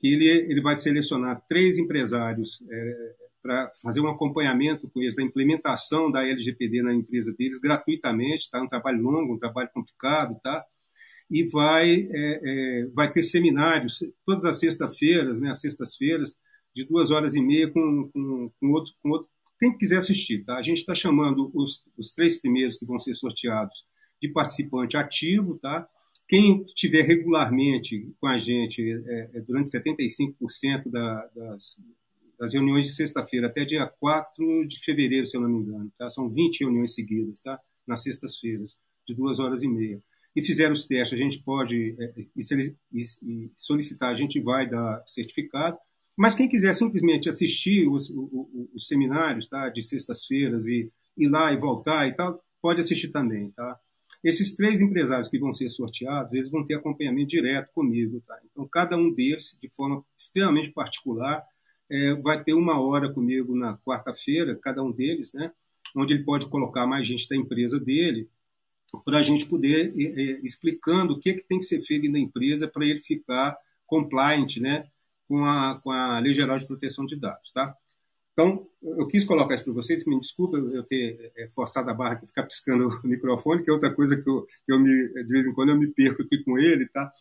[SPEAKER 14] que ele, ele vai selecionar três empresários é, para fazer um acompanhamento com eles da implementação da LGPD na empresa deles gratuitamente, tá? Um trabalho longo, um trabalho complicado, tá? E vai é, é, vai ter seminários todas as sextas-feiras, né? As sextas-feiras de duas horas e meia com, com, com outro com outro quem quiser assistir, tá? A gente está chamando os, os três primeiros que vão ser sorteados de participante ativo, tá? Quem tiver regularmente com a gente é, é, durante 75% da, das, das reuniões de sexta-feira até dia 4 de fevereiro, se eu não me engano, tá? São 20 reuniões seguidas, tá? Nas sextas-feiras, de duas horas e meia. E fizeram os testes, a gente pode é, se- e- e solicitar, a gente vai dar certificado. Mas quem quiser simplesmente assistir os, o- o- os seminários tá, de sextas-feiras e ir lá e voltar e tal, pode assistir também. Tá? Esses três empresários que vão ser sorteados, eles vão ter acompanhamento direto comigo. Tá? Então, cada um deles, de forma extremamente particular, é, vai ter uma hora comigo na quarta-feira, cada um deles, né? onde ele pode colocar mais gente da empresa dele, para a gente poder ir, ir explicando o que, que tem que ser feito na empresa para ele ficar compliant né? com, a, com a Lei Geral de Proteção de Dados. Tá? Então, eu quis colocar isso para vocês, me desculpa eu ter é, forçado a barra aqui, ficar piscando o microfone, que é outra coisa que eu, eu me, de vez em quando eu me perco aqui com ele, tá?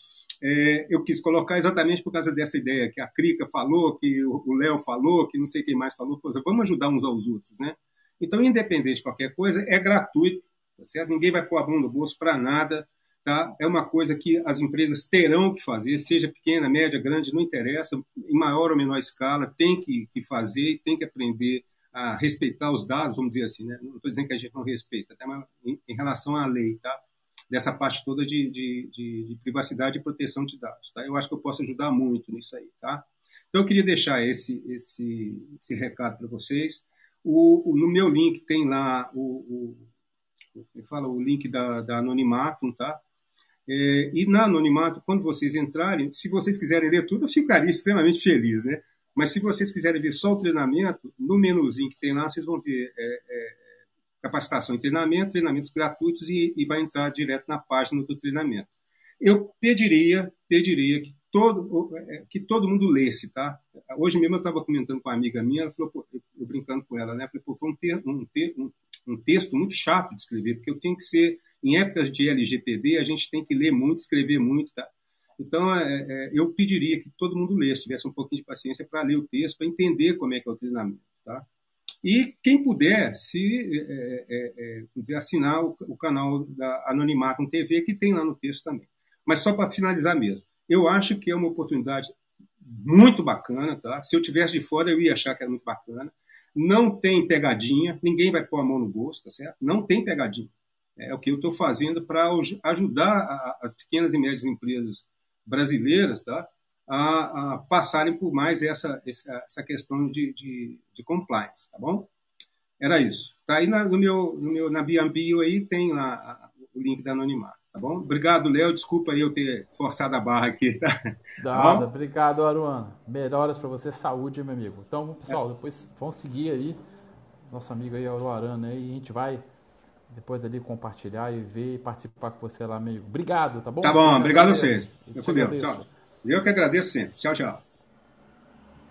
[SPEAKER 14] É, eu quis colocar exatamente por causa dessa ideia que a Crica falou, que o Léo falou, que não sei quem mais falou, Pô, vamos ajudar uns aos outros, né? Então, independente de qualquer coisa, é gratuito, tá certo? Ninguém vai pôr a mão no bolso para nada, tá? É uma coisa que as empresas terão que fazer, seja pequena, média, grande, não interessa, em maior ou menor escala, tem que, que fazer, tem que aprender a respeitar os dados, vamos dizer assim, né? Não estou dizendo que a gente não respeita, tá? Mas em, em relação à lei, tá? Dessa parte toda de, de, de, de privacidade e proteção de dados. Tá? Eu acho que eu posso ajudar muito nisso aí. Tá? Então, eu queria deixar esse, esse, esse recado para vocês. O, o, no meu link tem lá o, o, o, fala, o link da, da Anonimatum, tá? É, e na Anonimato, quando vocês entrarem, se vocês quiserem ler tudo, eu ficaria extremamente feliz, né? Mas se vocês quiserem ver só o treinamento, no menuzinho que tem lá, vocês vão ver é, é, capacitação e treinamento, treinamentos gratuitos e, e, vai entrar direto na página do treinamento. Eu pediria, pediria que todo, é, que todo mundo lesse, tá? Hoje mesmo eu estava comentando com uma amiga minha, ela falou, pô, eu brincando com ela, né? Falei, pô, foi um, ter, um, ter, um, um texto muito chato de escrever, porque eu tenho que ser, em épocas de LGPD, a gente tem que ler muito, escrever muito, tá? Então, é, é, eu pediria que todo mundo lesse, tivesse um pouquinho de paciência para ler o texto, para entender como é que é o treinamento. Tá? E quem puder, se é, é, é assinar o, o, canal da Anonimatum TV, que tem lá no texto também. Mas só para finalizar mesmo, eu acho que é uma oportunidade muito bacana. Tá? Se eu tivesse de fora, eu ia achar que era muito bacana. Não tem pegadinha, ninguém vai pôr a mão no bolso, tá certo? Não tem pegadinha. É o que eu estou fazendo para ajudar as pequenas e médias empresas brasileiras tá, a, a passarem por mais essa, essa questão de, de, de, compliance, tá bom? Era isso. Tá aí na, no meu, no meu, na Biambio aí tem lá o link da Anonimato, tá bom? Obrigado, Léo. Desculpa aí eu ter forçado a barra aqui, tá?
[SPEAKER 2] Nada, tá obrigado, Aruana. Melhoras para você, saúde, meu amigo. Então, pessoal, é. depois vão seguir aí nosso amigo aí, Aruana, aí, e a gente vai depois ali compartilhar e ver e participar com você lá, amigo. Obrigado, tá bom?
[SPEAKER 14] Tá bom, obrigado a vocês. Eu, com Deus. Tchau. Eu que agradeço sempre. Tchau, tchau.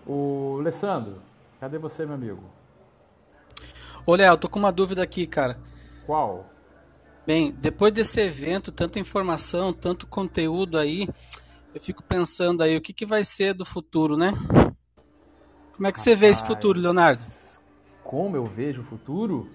[SPEAKER 2] O Alessandro, cadê você, meu amigo?
[SPEAKER 6] Ô, Léo, tô com uma dúvida aqui, cara.
[SPEAKER 2] Qual?
[SPEAKER 6] Bem, depois desse evento, tanta informação, tanto conteúdo aí, eu fico pensando aí, o que, que vai ser do futuro, né? Como é que você vê esse futuro, Leonardo?
[SPEAKER 2] Como eu vejo o futuro?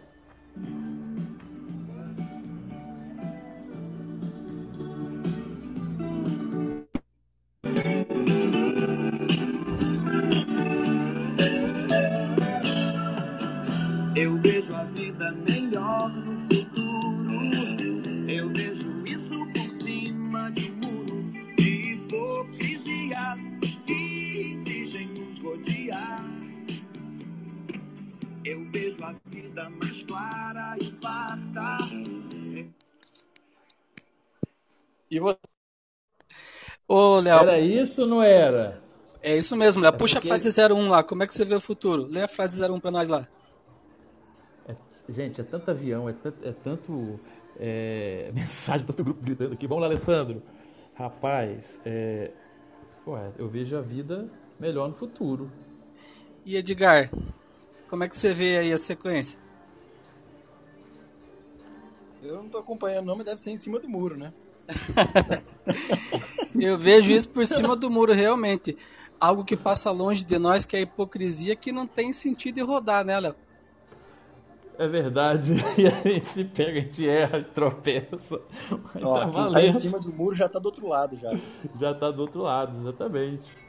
[SPEAKER 3] Eu vejo a vida melhor no futuro. Eu vejo isso por cima de um muro de hipocrisia que exigem nos rodear. Eu vejo a vida mais clara e farta.
[SPEAKER 2] E você?
[SPEAKER 6] Ô, Léo.
[SPEAKER 2] Era isso ou não era?
[SPEAKER 6] É isso mesmo, Léo. Puxa porque... a frase 01 lá. Como é que você vê o futuro? Lê a frase 01 pra nós lá.
[SPEAKER 2] Gente, é tanto avião, é tanto, é tanto é, mensagem, tanto grupo gritando aqui. Vamos lá, Alessandro. Rapaz, é, ué, eu vejo a vida melhor no futuro.
[SPEAKER 6] E Edgar, como é que você vê aí a sequência?
[SPEAKER 1] Eu não tô acompanhando não, mas deve ser em cima do muro, né?
[SPEAKER 6] eu vejo isso por cima do muro, realmente. Algo que passa longe de nós, que é a hipocrisia, que não tem sentido em rodar, né, Léo?
[SPEAKER 2] É verdade. E a gente se pega, a gente erra, tropeça.
[SPEAKER 1] Ó, tá quem tá em cima do muro já tá do outro lado já.
[SPEAKER 2] Já tá do outro lado, exatamente.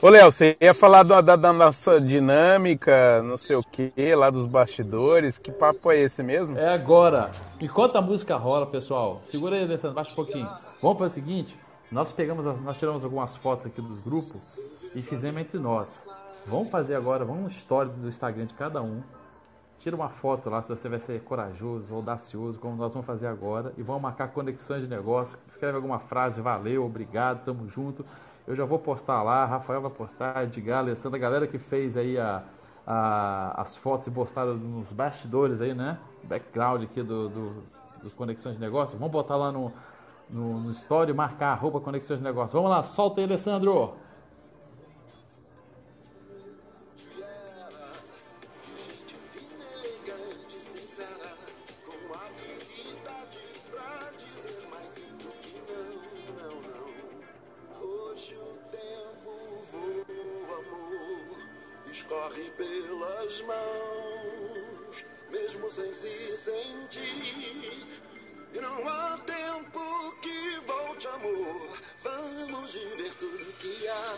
[SPEAKER 12] Ô, Léo, você ia falar da, da, da, nossa dinâmica, não sei o que, lá dos bastidores. Que papo é esse mesmo?
[SPEAKER 2] É agora. Enquanto a música rola, pessoal, segura aí, Alessandro, baixa um pouquinho. Vamos fazer o seguinte: nós pegamos, as, nós tiramos algumas fotos aqui do grupo e fizemos entre nós. Vamos fazer agora, vamos um story do Instagram de cada um. Tira uma foto lá se você vai ser corajoso, audacioso, como nós vamos fazer agora. E vamos marcar conexões de negócio. Escreve alguma frase, valeu, obrigado, tamo junto. Eu já vou postar lá, Rafael vai postar, Edgar, Alessandra, a galera que fez aí a, a, as fotos e postaram nos bastidores aí, né? Background aqui do, do, do Conexões de Negócio. Vamos botar lá no, no, no story, marcar arroba Conexões de Negócio. Vamos lá, solta aí, Alessandro!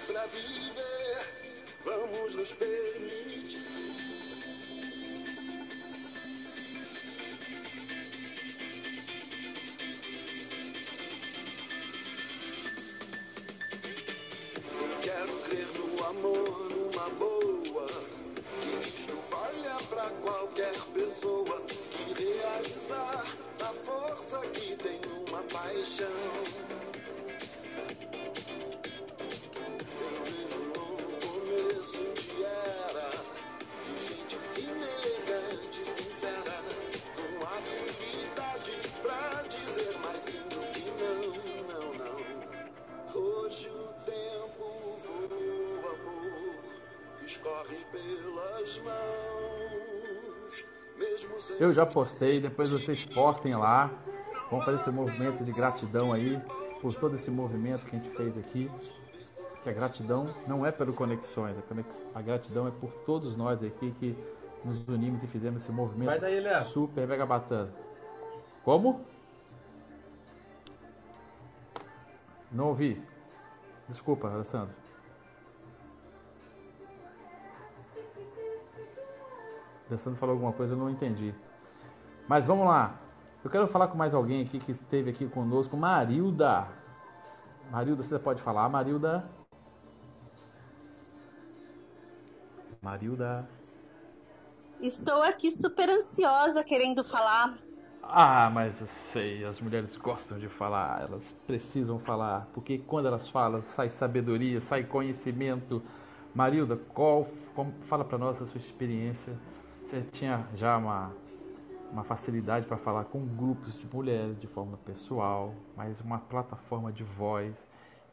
[SPEAKER 3] para viver, vamos nos permitir. Eu
[SPEAKER 2] já postei, depois vocês postem lá. Vamos fazer esse movimento de gratidão aí por todo esse movimento que a gente fez aqui. Que a gratidão não é pelo Conexões, a, gratidão é por todos nós aqui que nos unimos e fizemos esse movimento
[SPEAKER 12] Vai daí, Léo.
[SPEAKER 2] super mega bacana. Como? Não ouvi. Desculpa, Alessandro. Alessandro falou alguma coisa, eu não entendi. Mas vamos lá. Eu quero falar com mais alguém aqui que esteve aqui conosco. Marilda. Marilda, você pode falar, Marilda? Marilda.
[SPEAKER 15] Estou aqui super ansiosa querendo falar.
[SPEAKER 2] Ah, mas eu sei, as mulheres gostam de falar, elas precisam falar, porque quando elas falam, sai sabedoria, sai conhecimento. Marilda, qual, como- fala para nós a sua experiência. Você tinha já uma, uma facilidade para falar com grupos de mulheres de forma pessoal, mas uma plataforma de voz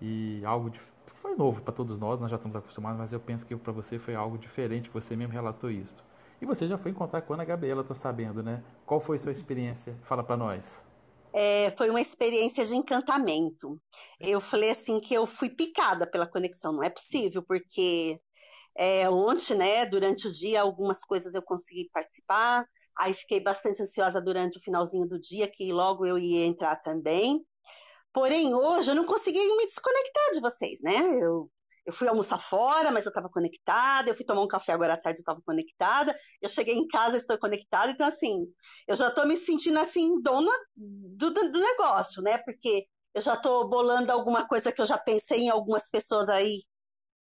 [SPEAKER 2] e algo de, foi novo para todos nós, nós já estamos acostumados, mas eu penso que para você foi algo diferente, você mesmo relatou isso. E você já foi encontrar com a Ana Gabriela, tô sabendo, né? Qual foi sua experiência? Fala para nós.
[SPEAKER 15] É, foi uma experiência de encantamento. Eu falei assim que eu fui picada pela conexão, não é possível, porque é, ontem, né, durante o dia, algumas coisas eu consegui participar, aí fiquei bastante ansiosa durante o finalzinho do dia, que logo eu ia entrar também. Porém, hoje eu não consegui me desconectar de vocês, né? Eu, eu fui almoçar fora, mas eu estava conectada. Eu fui tomar um café agora à tarde, eu estava conectada. Eu cheguei em casa, estou conectada. Então, assim, eu já estou me sentindo assim, dona do, do, do negócio, né? Porque eu já estou bolando alguma coisa que eu já pensei em algumas pessoas aí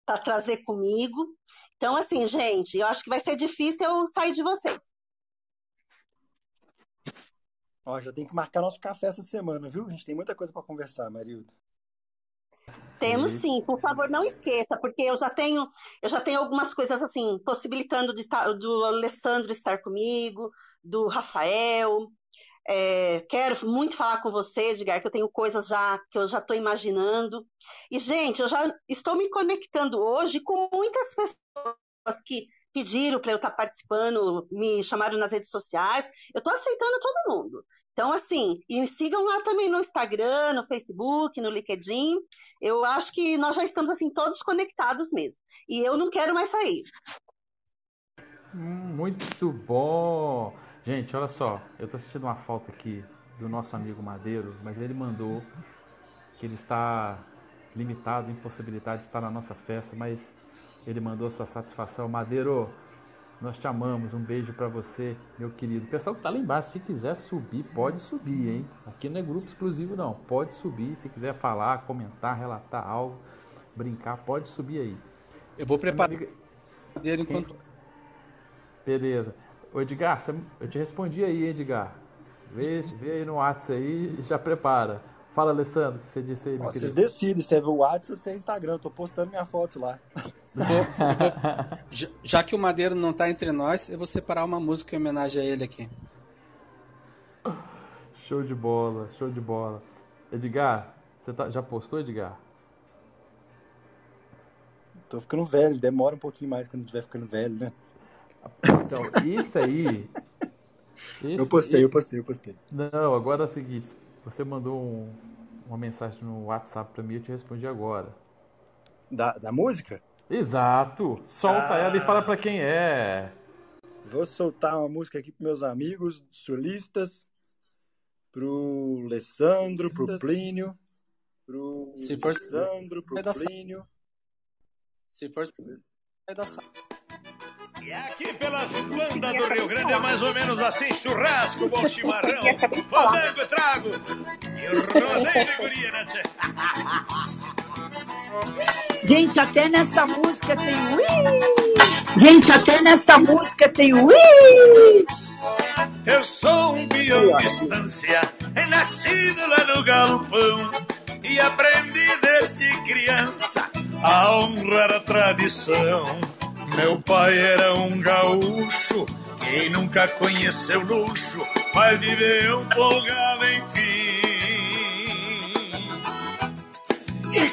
[SPEAKER 15] para trazer comigo. Então, assim, gente, eu acho que vai ser difícil eu sair de vocês.
[SPEAKER 1] Ó, já tem que marcar nosso café essa semana, viu? A gente tem muita coisa para conversar, Marilda.
[SPEAKER 15] Temos sim, por favor, não esqueça, porque eu já tenho, eu já tenho algumas coisas assim, possibilitando de estar, do Alessandro estar comigo, do Rafael. É, quero muito falar com você, Edgar, que eu tenho coisas já que eu já estou imaginando. E, gente, eu já estou me conectando hoje com muitas pessoas que pediram para eu estar participando, me chamaram nas redes sociais. Eu estou aceitando todo mundo. Então, assim, e me sigam lá também no Instagram, no Facebook, no LinkedIn. Eu acho que nós já estamos, assim, todos conectados mesmo. E eu não quero mais sair.
[SPEAKER 2] Muito bom! Gente, olha só, eu tô sentindo uma falta aqui do nosso amigo Madeiro, mas ele mandou que ele está limitado, impossibilidade de estar na nossa festa, mas ele mandou sua satisfação. Madeiro, nós te amamos, um beijo para você, meu querido. O pessoal que tá lá embaixo, se quiser subir, pode subir, hein? Aqui não é grupo exclusivo, não. Pode subir, se quiser falar, comentar, relatar algo, brincar, pode subir aí.
[SPEAKER 6] Eu vou preparar
[SPEAKER 2] Amiga-
[SPEAKER 6] dele enquanto.
[SPEAKER 2] Beleza. Ô Edgar, você- eu te respondi aí, Edgar. Vê, vê aí no WhatsApp aí e já prepara. Fala, Alessandro, o que você disse aí, meu
[SPEAKER 1] vocês decidem se é o WhatsApp ou se é Instagram. Eu tô postando minha foto lá.
[SPEAKER 6] Vou- vou- já- que o Madeiro não tá entre nós, eu vou separar uma música em homenagem a ele aqui.
[SPEAKER 2] Show de bola, show de bola. Edgar, você tá- já postou, Edgar?
[SPEAKER 1] Tô ficando velho, demora um pouquinho mais quando a gente vai ficando velho, né?
[SPEAKER 2] Então, isso aí.
[SPEAKER 1] Eu postei, eu postei, eu postei.
[SPEAKER 2] Não, agora é o seguinte: você mandou um- uma mensagem no WhatsApp pra mim, eu te respondi agora.
[SPEAKER 1] Da, da música?
[SPEAKER 2] Exato! Solta
[SPEAKER 1] Ah.
[SPEAKER 2] ela e fala pra quem é.
[SPEAKER 1] Vou soltar uma música aqui pros meus amigos solistas, pro Alessandro, pro Plínio, pro
[SPEAKER 6] Se for-
[SPEAKER 1] Alessandro, pro Plínio.
[SPEAKER 6] Se for. Vai dar
[SPEAKER 16] E aqui pelas bandas do Rio Grande é mais ou menos assim: churrasco, bom chimarrão, fandango e trago. E rodeio de guria, né, tchê?
[SPEAKER 4] Gente, até nessa música tem. Ui! Gente, até nessa música tem Ui!
[SPEAKER 16] Eu sou um peão de estância, nascido lá no galpão e aprendi desde criança a honrar a tradição. Meu pai era um gaúcho, quem nunca conheceu luxo, mas viveu folgado enfim.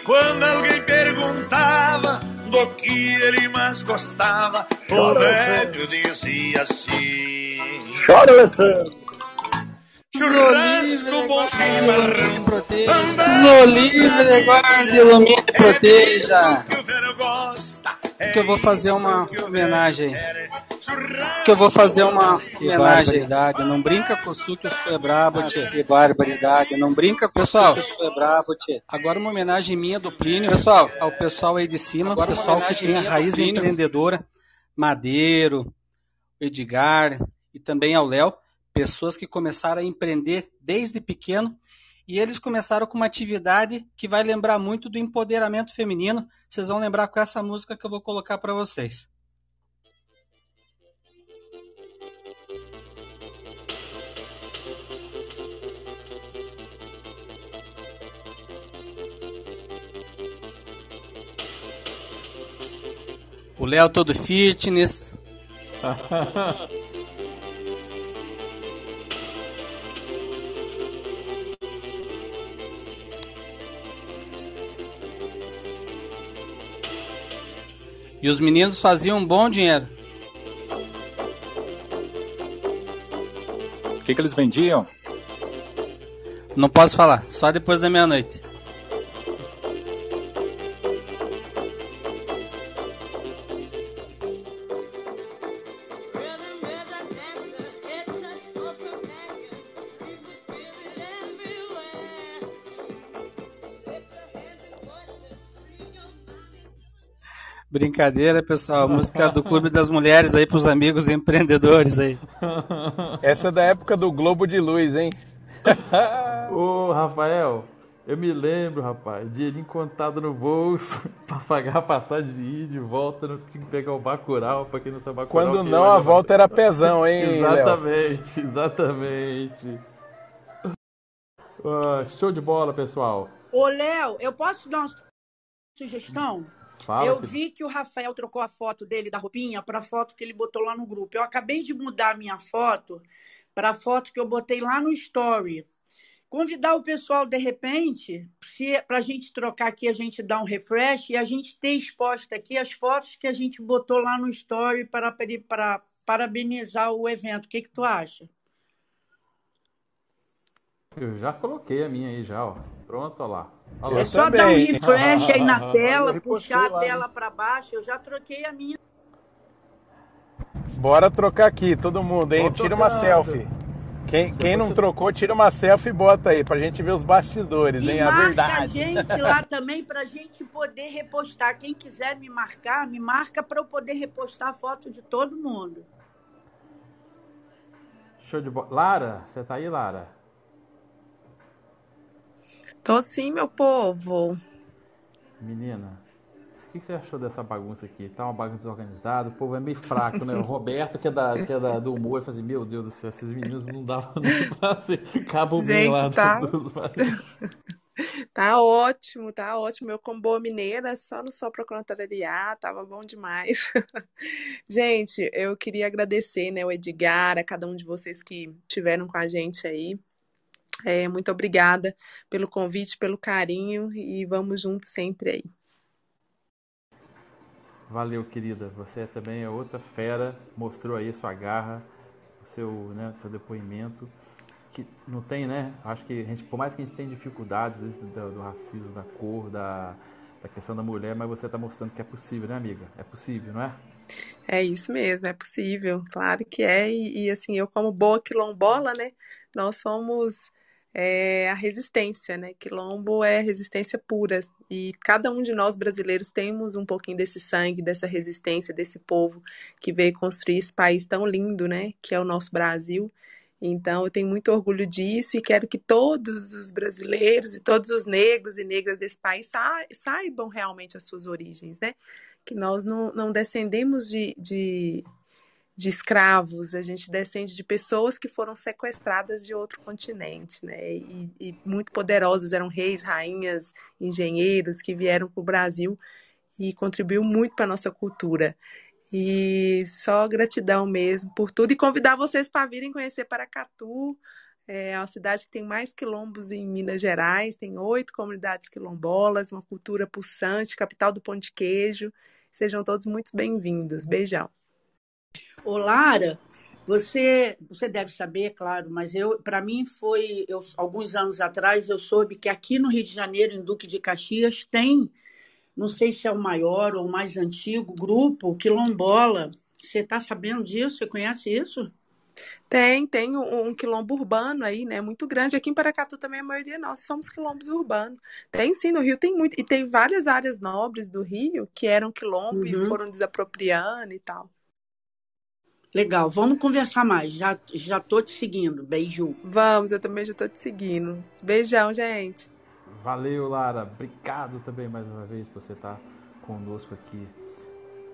[SPEAKER 16] Quando alguém perguntava do que ele mais gostava, o velho dizia assim:
[SPEAKER 1] Chora, Alessandro.
[SPEAKER 16] Churrasco, bom chimarrão,
[SPEAKER 6] Zolivre, guarde, ilumine e proteja. Que eu vou fazer uma homenagem. Que eu vou fazer uma
[SPEAKER 17] Que
[SPEAKER 6] homenagem.
[SPEAKER 17] barbaridade, não brinca com o Su que o Su é brabo,
[SPEAKER 6] Mas
[SPEAKER 17] tchê.
[SPEAKER 6] que barbaridade, não brinca, pessoal.
[SPEAKER 17] Pessoal, que o Su é brabo, tchê.
[SPEAKER 6] Agora uma homenagem minha do Plínio, pessoal, ao pessoal aí de cima,
[SPEAKER 17] Agora uma
[SPEAKER 6] pessoal que tem a raiz empreendedora, Madeiro, Edgar e também ao Léo, pessoas que começaram a empreender desde pequeno e eles começaram com uma atividade que vai lembrar muito do empoderamento feminino. Vocês vão lembrar com essa música que eu vou colocar para vocês. O Léo todo fitness. E os meninos faziam um bom dinheiro.
[SPEAKER 13] O que, que eles vendiam?
[SPEAKER 6] Não posso falar, só depois da meia-noite. Brincadeira, pessoal. Música do Clube das Mulheres aí pros amigos empreendedores aí.
[SPEAKER 12] Essa é da época do Globo de Luz, hein?
[SPEAKER 2] Ô, Rafael, eu me lembro, rapaz, dinheirinho contado no bolso pra pagar a passagem de ir e de volta, não tinha que pegar o Bacurau, pra quem não sabe Bacurau.
[SPEAKER 12] Quando
[SPEAKER 2] que
[SPEAKER 12] não, a volta era pezão, hein, Léo?
[SPEAKER 2] Exatamente, exatamente. Ah, show de bola, pessoal.
[SPEAKER 4] Ô, Léo, eu posso dar uma sugestão?
[SPEAKER 2] Fala,
[SPEAKER 4] eu
[SPEAKER 2] querido.
[SPEAKER 4] vi que o Rafael trocou a foto dele da roupinha para a foto que ele botou lá no grupo. Eu acabei de mudar a minha foto para a foto que eu botei lá no Story. Convidar o pessoal, de repente, para a gente trocar aqui, a gente dar um refresh e a gente ter exposta aqui as fotos que a gente botou lá no Story para, para parabenizar o evento. O que, que tu acha?
[SPEAKER 2] Eu já coloquei a minha aí já, ó. Pronto, ó lá. Ó lá.
[SPEAKER 4] É só dar um refresh aí na tela, puxar a tela para baixo. Eu já troquei a minha.
[SPEAKER 12] Bora trocar aqui, todo mundo, hein?
[SPEAKER 2] Tô
[SPEAKER 12] Tira uma selfie. Quem, quem não trocou, tira uma selfie e bota aí, pra gente ver os bastidores,
[SPEAKER 4] E
[SPEAKER 12] hein? A
[SPEAKER 4] marca a
[SPEAKER 12] verdade.
[SPEAKER 4] gente lá também para a gente poder repostar. Quem quiser me marcar, me marca para eu poder repostar a foto de todo mundo.
[SPEAKER 2] Show de bola. Lara, você tá aí, Lara?
[SPEAKER 18] Tô sim, meu povo.
[SPEAKER 2] Menina, o que que você achou dessa bagunça aqui? Tá uma bagunça desorganizada, o povo é meio fraco, né? O Roberto, que é, da, que é da, do humor, ele fala assim, meu Deus do céu, esses meninos não dá nem pra ser cabo bem lá.
[SPEAKER 18] Gente, tá.
[SPEAKER 2] do-
[SPEAKER 18] Tá ótimo, tá ótimo. Eu como boa mineira, só no sol pra contrariar, tava bom demais. Gente, eu queria agradecer, né, o Edgar, a cada um de vocês que estiveram com a gente aí. É, muito obrigada pelo convite, pelo carinho e vamos juntos sempre aí.
[SPEAKER 2] Valeu, querida. Você também é outra fera, mostrou aí sua garra, o seu, né, seu depoimento. Que não tem, né? Acho que a gente, por mais que a gente tenha dificuldades vezes, do, do racismo, da cor, da, da questão da mulher, mas você está mostrando que é possível, né, amiga? É possível, não é?
[SPEAKER 18] É isso mesmo, é possível, claro que é. E, e, assim, eu como boa quilombola, né? Nós somos é, a resistência, né? Quilombo é resistência pura. E cada um de nós brasileiros temos um pouquinho desse sangue, dessa resistência, desse povo que veio construir esse país tão lindo, né? Que é o nosso Brasil. Então, eu tenho muito orgulho disso e quero que todos os brasileiros e todos os negros e negras desse país sa- saibam realmente as suas origens, né? que nós não, não descendemos de, de, de escravos, a gente descende de pessoas que foram sequestradas de outro continente, né? E, e muito poderosos, eram reis, rainhas, engenheiros que vieram para o Brasil e contribuiu muito para a nossa cultura. E só gratidão mesmo por tudo e convidar vocês para virem conhecer Paracatu, é uma cidade que tem mais quilombos em Minas Gerais, tem oito comunidades quilombolas, uma cultura pulsante, capital do pão de queijo. Sejam todos muito bem-vindos. Beijão.
[SPEAKER 4] Ô, Lara, você, você deve saber, claro, mas eu, para mim foi, eu, alguns anos atrás, eu soube que aqui no Rio de Janeiro, em Duque de Caxias, tem, não sei se é o maior ou o mais antigo grupo quilombola. Você está sabendo disso? Você conhece isso?
[SPEAKER 18] Tem, tem um, um quilombo urbano aí, né? Muito grande. Aqui em Paracatu também a maioria nós somos quilombos urbanos. Tem sim, no Rio tem muito. E tem várias áreas nobres do Rio que eram quilombo
[SPEAKER 4] Uhum.
[SPEAKER 18] e foram desapropriando e tal.
[SPEAKER 4] Legal, vamos conversar mais. Já, já tô te seguindo. Beijo.
[SPEAKER 18] Vamos, eu também já tô te seguindo. Beijão, gente.
[SPEAKER 2] Valeu, Lara. Obrigado também mais uma vez por você estar conosco aqui.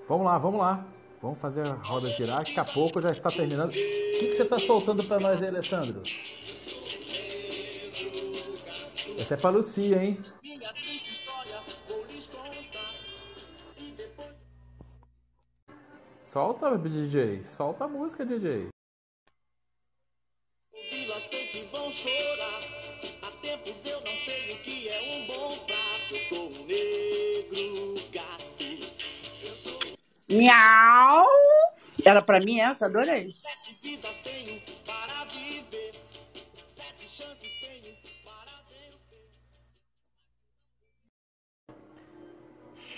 [SPEAKER 2] Vamos lá, vamos lá. Vamos fazer a roda girar. Daqui a pouco já está terminando. O que, que você está soltando para nós aí, Alessandro? Essa é para Lucia, hein? Solta, DJ. Solta a música, DJ.
[SPEAKER 3] Vila sei que vão chorar. Há tempos eu não sei o que é um bom prato. Eu sou um negro gato. Eu sou
[SPEAKER 4] Miau! Era para mim essa? Adorei.
[SPEAKER 3] sete vidas tenho para viver. Sete chances tenho para vencer.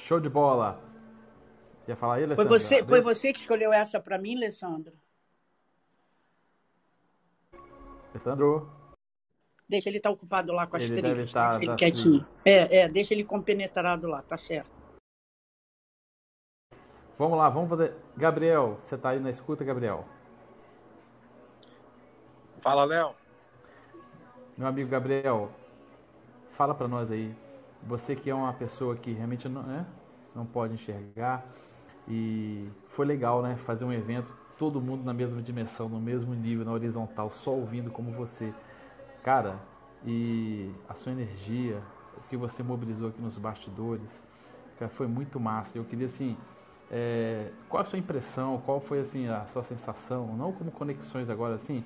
[SPEAKER 2] Show de bola. Ia falar aí,
[SPEAKER 4] Foi
[SPEAKER 2] Alessandro?
[SPEAKER 4] você, foi você que escolheu essa para mim, Alessandro?
[SPEAKER 2] Alessandro.
[SPEAKER 4] Deixa ele estar ocupado lá com as
[SPEAKER 2] Ele
[SPEAKER 4] trilhas.
[SPEAKER 2] deve tá-
[SPEAKER 4] deixa ele
[SPEAKER 2] tá
[SPEAKER 4] quietinho. É, é, deixa ele compenetrado lá, tá certo.
[SPEAKER 2] Vamos lá, vamos fazer. Gabriel, você tá aí na escuta, Gabriel?
[SPEAKER 13] Fala, Léo.
[SPEAKER 2] Meu amigo Gabriel, fala pra nós aí. Você que é uma pessoa que realmente não, né, não pode enxergar e foi legal, né, fazer um evento todo mundo na mesma dimensão, no mesmo nível, na horizontal, só ouvindo como você. Cara, e a sua energia, o que você mobilizou aqui nos bastidores, cara, foi muito massa. Eu queria assim, é, qual a sua impressão, qual foi assim a sua sensação, não como conexões agora assim,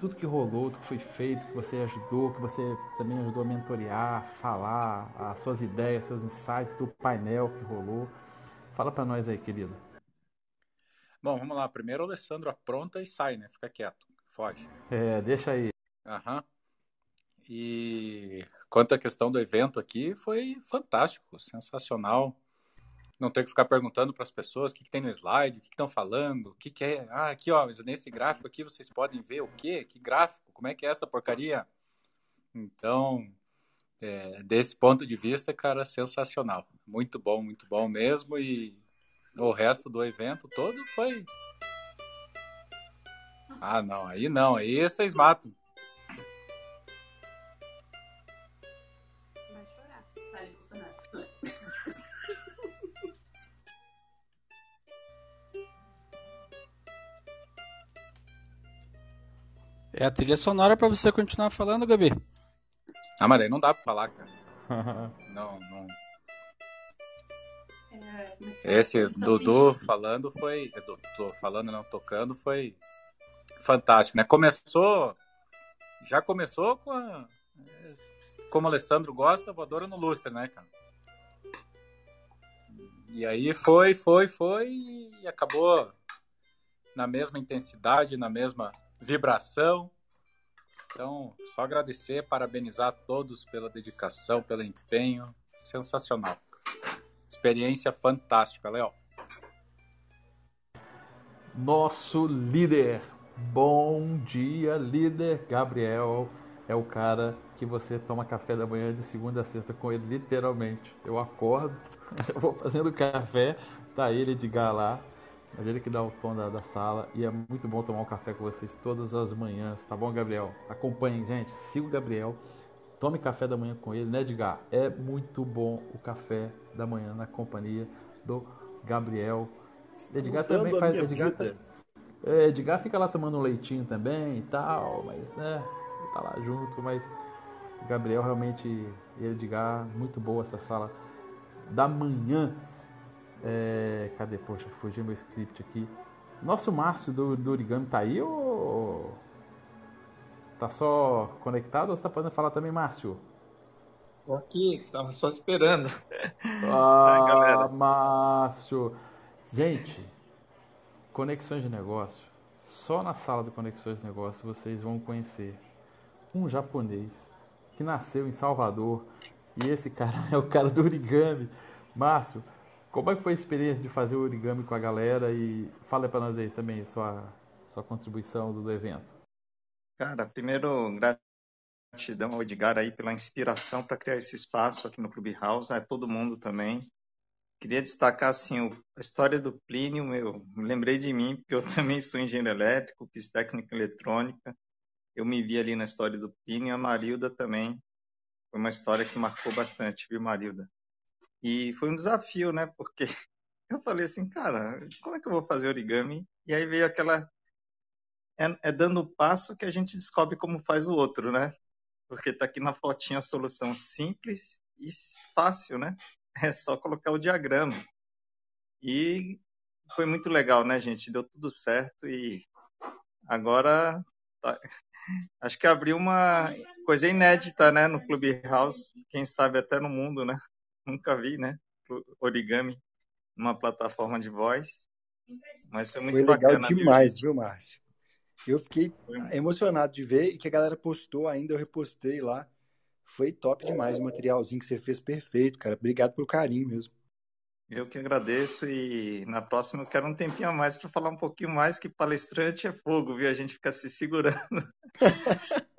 [SPEAKER 2] tudo que rolou, tudo que foi feito, que você ajudou, que você também ajudou a mentorear, falar, as suas ideias, seus insights do painel que rolou. Fala pra nós aí, querido.
[SPEAKER 13] Bom, vamos lá. Primeiro o Alessandro apronta e sai, né? Fica quieto. Foge.
[SPEAKER 2] É, deixa aí.
[SPEAKER 13] Aham. E quanto à questão do evento aqui, foi fantástico, sensacional. Não ter que ficar perguntando para as pessoas o que, que tem no slide, o que estão falando, o que, que é. Ah, aqui, ó, nesse gráfico aqui vocês podem ver o quê? Que gráfico? Como é que é essa porcaria? Então, é, desse ponto de vista, cara, sensacional. Muito bom, muito bom mesmo. E o resto do evento todo foi. Ah, não, aí não, aí vocês matam.
[SPEAKER 6] É a trilha sonora pra você continuar falando, Gabi.
[SPEAKER 13] Ah, mas aí não dá pra falar, cara. Não, não. Esse Dudu falando foi. é, Dudu falando, não tocando, foi fantástico, né? Começou. Já começou com a. é, Como o Alessandro gosta, voadora no lustre, né, cara? E aí foi, foi, foi e acabou na mesma intensidade, na mesma vibração. Então, só agradecer, parabenizar a todos pela dedicação, pelo empenho. Sensacional. Experiência fantástica, Léo.
[SPEAKER 2] Nosso líder. Bom dia, líder. Gabriel é o cara que você toma café da manhã de segunda a sexta com ele, literalmente. Eu acordo, eu vou fazendo café, tá ele, Edgar lá, mas ele que dá o tom da, da sala. E é muito bom tomar um café com vocês todas as manhãs, tá bom, Gabriel? Acompanhem, gente. Siga o Gabriel. Tome café da manhã com ele, né, Edgar? É muito bom o café da manhã na companhia do Gabriel. Edgar
[SPEAKER 1] Mudando
[SPEAKER 2] também faz. Edgar,
[SPEAKER 1] vida.
[SPEAKER 2] é, Edgar fica lá tomando um leitinho também e tal, mas né, tá lá junto, mas Gabriel realmente, e Edgar, muito boa essa sala da manhã. É, cadê? Poxa, fugiu meu script aqui. Nosso Márcio do, do Origami tá aí ou. Tá só conectado ou você tá podendo falar também, Márcio?
[SPEAKER 19] Tô aqui, tava só esperando.
[SPEAKER 2] Ah,
[SPEAKER 19] galera.
[SPEAKER 2] Márcio. Gente, conexões de negócio. Só na sala de conexões de negócio vocês vão conhecer um japonês que nasceu em Salvador e esse cara é o cara do origami. Márcio, como é que foi a experiência de fazer o origami com a galera e fala para nós aí também sua sua contribuição do, do evento.
[SPEAKER 19] Cara, primeiro, gratidão ao Edgar aí pela inspiração para criar esse espaço aqui no Clubhouse, a todo mundo também. Queria destacar assim o- a história do Plínio, meu, me lembrei de mim, porque eu também sou engenheiro elétrico, fiz técnica eletrônica. Eu me vi ali na história do Plínio a Marilda também. Foi uma história que marcou bastante, viu, Marilda? E foi um desafio, né? Porque eu falei assim, cara, como é que eu vou fazer origami? E aí veio aquela é, é dando o passo que a gente descobre como faz o outro, né? Porque tá aqui na fotinha a solução simples e fácil, né? É só colocar o diagrama. E foi muito legal, né, gente? Deu tudo certo e agora tá- acho que abriu uma coisa inédita, né, no Clubhouse, quem sabe até no mundo, né? Nunca vi, né? Origami numa plataforma de voz. Mas foi muito
[SPEAKER 1] Foi legal
[SPEAKER 19] bacana, viu,
[SPEAKER 1] demais,
[SPEAKER 19] gente?
[SPEAKER 1] viu, Márcio? Eu fiquei emocionado de ver e que a galera postou ainda, eu repostei lá. Foi top demais o materialzinho que você fez, perfeito, cara. Obrigado pelo carinho mesmo.
[SPEAKER 19] Eu que agradeço e na próxima eu quero um tempinho a mais para falar um pouquinho mais, que palestrante é fogo, viu? A gente fica se segurando.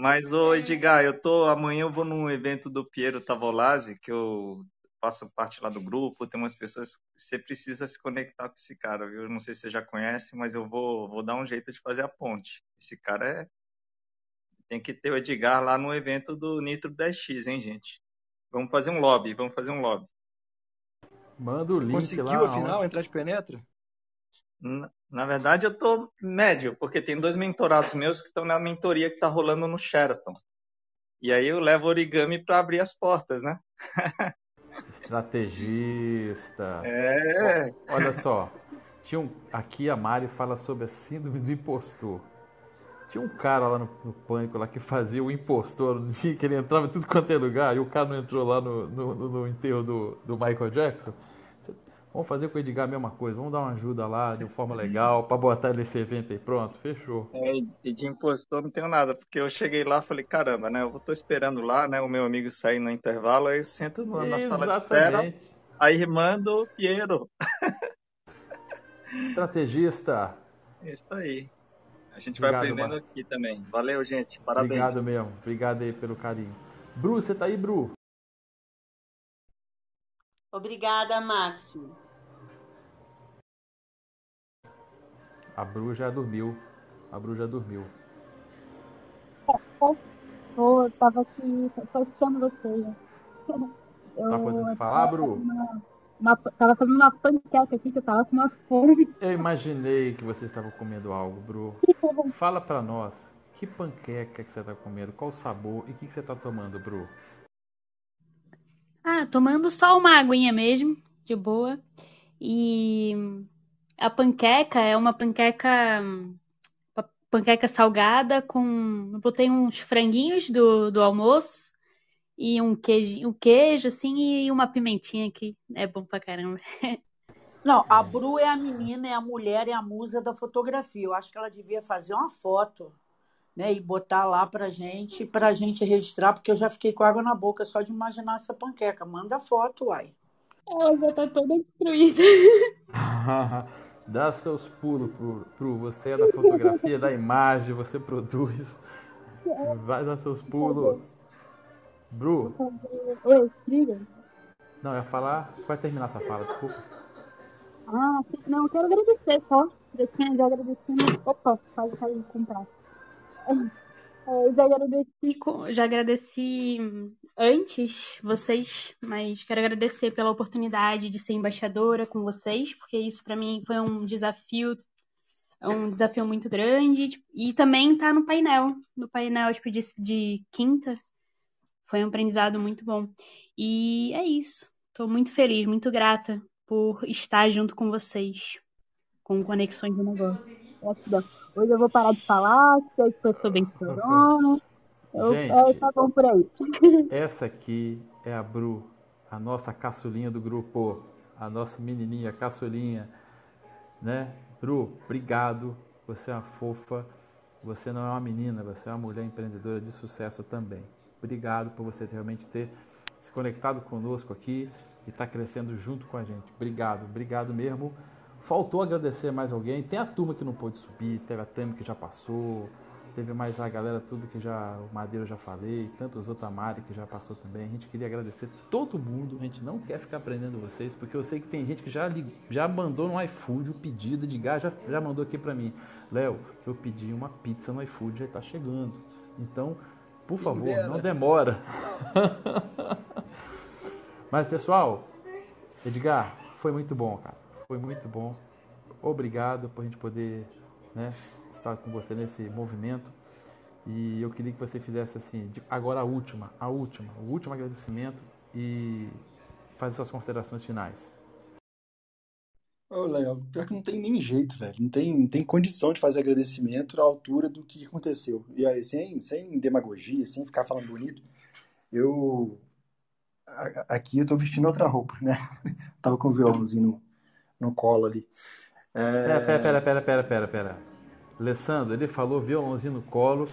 [SPEAKER 19] Mas, ô Edgar, eu tô, amanhã eu vou num evento do Piero Tavolazzi, que eu faço parte lá do grupo, tem umas pessoas que você precisa se conectar com esse cara, viu? Eu não sei se você já conhece, mas eu vou, vou dar um jeito de fazer a ponte. Esse cara é... Tem que ter o Edgar lá no evento do Nitro 10X, hein, gente? Vamos fazer um lobby, vamos fazer um lobby.
[SPEAKER 2] Manda o link
[SPEAKER 1] Conseguiu,
[SPEAKER 2] lá.
[SPEAKER 1] afinal,
[SPEAKER 2] onde-
[SPEAKER 1] entrar de penetra?
[SPEAKER 19] Na, verdade, eu tô médio, porque tem dois mentorados meus que estão na mentoria que tá rolando no Sheraton. E aí eu levo origami para abrir as portas, né?
[SPEAKER 2] Estrategista.
[SPEAKER 19] É.
[SPEAKER 2] Olha só. Tinha um, aqui a Mari fala sobre a síndrome do impostor. Tinha um cara lá no, no Pânico lá que fazia o impostor no dia que ele entrava em tudo quanto é lugar e o cara não entrou lá no, no, no- no enterro do, do Michael Jackson. Vamos fazer com o Edgar a mesma coisa, vamos dar uma ajuda lá de uma forma legal pra botar ele nesse evento aí. Pronto, fechou.
[SPEAKER 19] É, e de impostor não tenho nada, porque eu cheguei lá e falei, caramba, né? Eu tô esperando lá, né? O meu amigo sair no intervalo, aí eu sento na sala de espera,
[SPEAKER 2] Exatamente.
[SPEAKER 19] aí mando o Piero.
[SPEAKER 2] Estrategista.
[SPEAKER 19] Isso aí. A gente vai
[SPEAKER 2] Obrigado,
[SPEAKER 19] aprendendo
[SPEAKER 2] Marcos.
[SPEAKER 19] aqui também. Valeu, gente. Parabéns.
[SPEAKER 2] Obrigado mesmo. Obrigado aí pelo carinho. Bru, você tá aí, Bru?
[SPEAKER 15] Obrigada, Márcio.
[SPEAKER 2] A Bru já dormiu. A Bru já dormiu.
[SPEAKER 20] Tô, eu tava aqui só escutando vocês. Eu
[SPEAKER 2] Tá podendo falar, Bru?
[SPEAKER 20] uma, tava fazendo uma panqueca aqui que eu tava com uma fome.
[SPEAKER 2] Eu imaginei que você estava comendo algo, Bru. Fala pra nós, que panqueca que você tá comendo, qual o sabor e o que que você tá tomando, Bru?
[SPEAKER 21] Ah, tomando só uma aguinha mesmo, de boa. E a panqueca é uma panqueca, pa- panqueca salgada com, eu botei uns franguinhos do, do almoço e um queijo, um queijo assim e uma pimentinha que é bom pra caramba.
[SPEAKER 4] Não, a Bru é a menina, é a mulher, é a musa da fotografia. Eu acho que ela devia fazer uma foto, né, e botar lá pra gente, pra gente registrar, porque eu já fiquei com água na boca só de imaginar essa panqueca. Manda foto, uai.
[SPEAKER 20] Ela já tá toda destruída.
[SPEAKER 2] Dá seus pulos, Bru. Bru, você é da fotografia, da imagem, você produz. Vai dar seus pulos. Bru,
[SPEAKER 20] Oi, diga.
[SPEAKER 2] não, eu ia falar. Vai terminar sua fala, desculpa.
[SPEAKER 20] Ah, não, eu quero agradecer só. Já tinha já agradecido. Opa, quase caí com o prato. É, já agradeci.
[SPEAKER 21] Já agradeci antes vocês, mas quero agradecer pela oportunidade de ser embaixadora com vocês, porque isso para mim foi um desafio, é um desafio muito grande. tipo, E também estar no painel, no painel tipo, de, de quinta, foi um aprendizado muito bom. E é isso. Estou muito feliz, muito grata por estar junto com vocês, com Conexões do Negócio.
[SPEAKER 20] Gratidão. Hoje eu vou parar de falar, sei que eu sou bem chorona. Eu,
[SPEAKER 2] Gente.
[SPEAKER 20] é, tá bom por aí.
[SPEAKER 2] Essa aqui é a Bru, a nossa caçulinha do grupo, a nossa menininha caçulinha, né? Bru, obrigado. Você é uma fofa. Você não é uma menina, você é uma mulher empreendedora de sucesso também. Obrigado por você realmente ter se conectado conosco aqui e estar crescendo junto com a gente. Obrigado, obrigado mesmo. Faltou agradecer mais alguém. Tem a turma que não pôde subir, teve a Tami que já passou, teve mais a galera tudo que já o Madeira eu já falei, tantos outros a Mari que já passou também. A gente queria agradecer todo mundo. A gente não quer ficar aprendendo vocês, porque eu sei que tem gente que já já mandou no iFood o pedido de gás, já, já mandou aqui pra mim. Léo, eu pedi uma pizza no iFood, já tá chegando. Então, por favor, não demora. Mas pessoal, Edgar, foi muito bom, cara. Foi muito bom. Obrigado por a gente poder né, estar com você nesse movimento. E eu queria que você fizesse assim, agora a última, a última, o último agradecimento e fazer suas considerações finais.
[SPEAKER 1] Ô, Léo, pior que não tem nem jeito, velho. Não tem, não tem condição de fazer agradecimento à altura do que aconteceu. E aí, sem, sem demagogia, sem ficar falando bonito, eu. a- Aqui eu tô vestindo outra roupa, né? Tava com o violãozinho no, colo ali.
[SPEAKER 2] Pera, pera,
[SPEAKER 1] É,
[SPEAKER 2] pera, pera, pera, pera, pera. Alessandro, ele falou violãozinho no colo.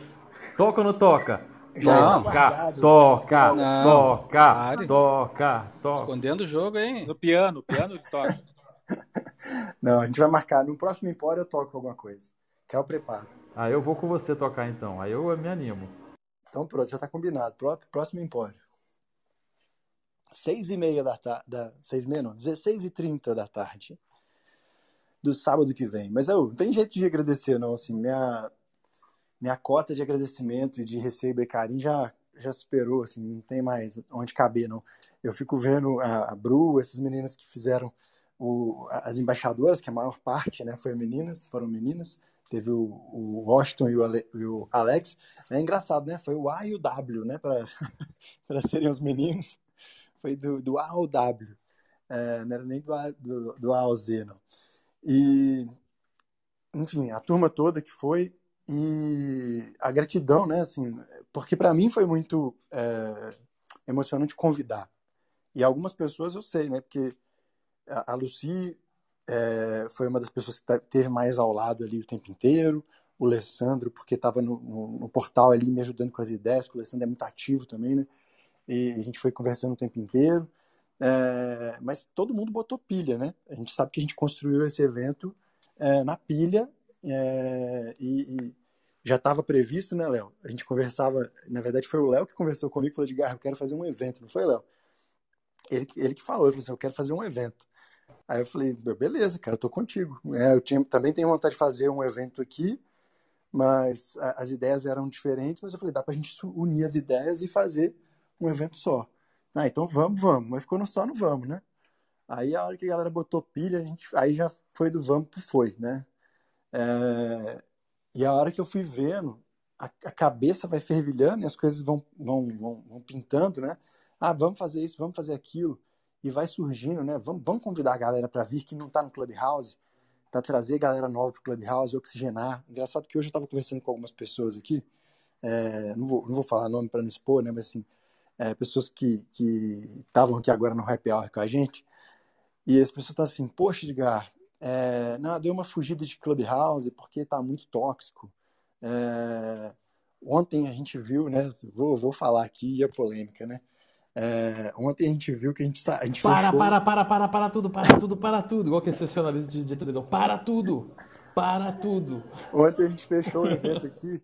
[SPEAKER 2] Toca ou não toca?
[SPEAKER 1] Já está
[SPEAKER 2] Toca, toca,
[SPEAKER 6] Não,
[SPEAKER 2] toca,
[SPEAKER 6] pare.
[SPEAKER 2] toca, toca.
[SPEAKER 6] Escondendo o jogo, hein?
[SPEAKER 13] No piano, piano toca.
[SPEAKER 1] Não, a gente vai marcar. No próximo Empório eu toco alguma coisa. Que é o preparo.
[SPEAKER 2] Aí eu vou com você tocar então. Aí eu me animo.
[SPEAKER 1] Então pronto, já tá combinado. Pró- Próximo Empório. Seis e meia da tarde. Da, seis meia não, 16 e 30 da tarde. Do sábado que vem. Mas eu, não tem jeito de agradecer, não. Assim, minha, minha cota de agradecimento e de receber carinho já, já superou, assim, não tem mais onde caber, não. Eu fico vendo a, a Bru, essas meninas que fizeram o, as embaixadoras, que a maior parte, né, foi meninas, foram meninas. Teve o, o Washington e o, Ale- e o Alex. É engraçado, né? Foi o A e o W, né? Para serem os meninos. Foi do, do A ao W. É, não era nem do A, do, do A ao Z, não. E, enfim, a turma toda que foi e a gratidão, né? Assim, porque para mim foi muito é, emocionante convidar. E algumas pessoas eu sei, né? Porque a, a Lucy é, foi uma das pessoas que ta- teve mais ao lado ali o tempo inteiro. O Alessandro, porque estava no, no, no portal ali me ajudando com as ideias, que o Alessandro é muito ativo também, né? E a gente foi conversando o tempo inteiro. É, mas todo mundo botou pilha, né? A gente sabe que a gente construiu esse evento é, na pilha é, e, e já estava previsto, né, Léo? A gente conversava, na verdade foi o Léo que conversou comigo, falou de Garra, eu quero fazer um evento, não foi, Léo? Ele, ele que falou, ele falou assim, eu quero fazer um evento. Aí eu falei, beleza, cara, eu tô contigo. É, eu tinha, também tenho vontade de fazer um evento aqui, mas a- as ideias eram diferentes, mas eu falei, dá pra gente su- unir as ideias e fazer um evento só. Ah, então vamos, vamos. Mas ficou no só no vamos, né? Aí a hora que a galera botou pilha, a gente, aí já foi do vamos pro foi, né? É, e a hora que eu fui vendo, a, a cabeça vai fervilhando e as coisas vão, vão, vão, vão pintando, né? Ah, vamos fazer isso, vamos fazer aquilo. E vai surgindo, né? Vamos, vamos convidar a galera para vir que não tá no Clubhouse, para trazer galera nova pro Clubhouse, oxigenar. Engraçado que hoje eu estava conversando com algumas pessoas aqui, é, não, vou, não vou falar nome para não expor, né? Mas assim, é, pessoas que que estavam aqui agora no Happy Hour com a gente, e as pessoas estão assim, poxa, Edgar, é, não, deu uma fugida de Clubhouse porque tá muito tóxico. É, ontem a gente viu, né? Vou, vou falar aqui a polêmica, né? É, ontem a gente viu que a gente, a gente
[SPEAKER 2] Para,
[SPEAKER 1] fechou.
[SPEAKER 2] para, para, para, para tudo, para tudo, para tudo. Igual que esse sensacionalismo de, de televisão. Para tudo, para tudo.
[SPEAKER 1] Ontem a gente fechou o evento aqui.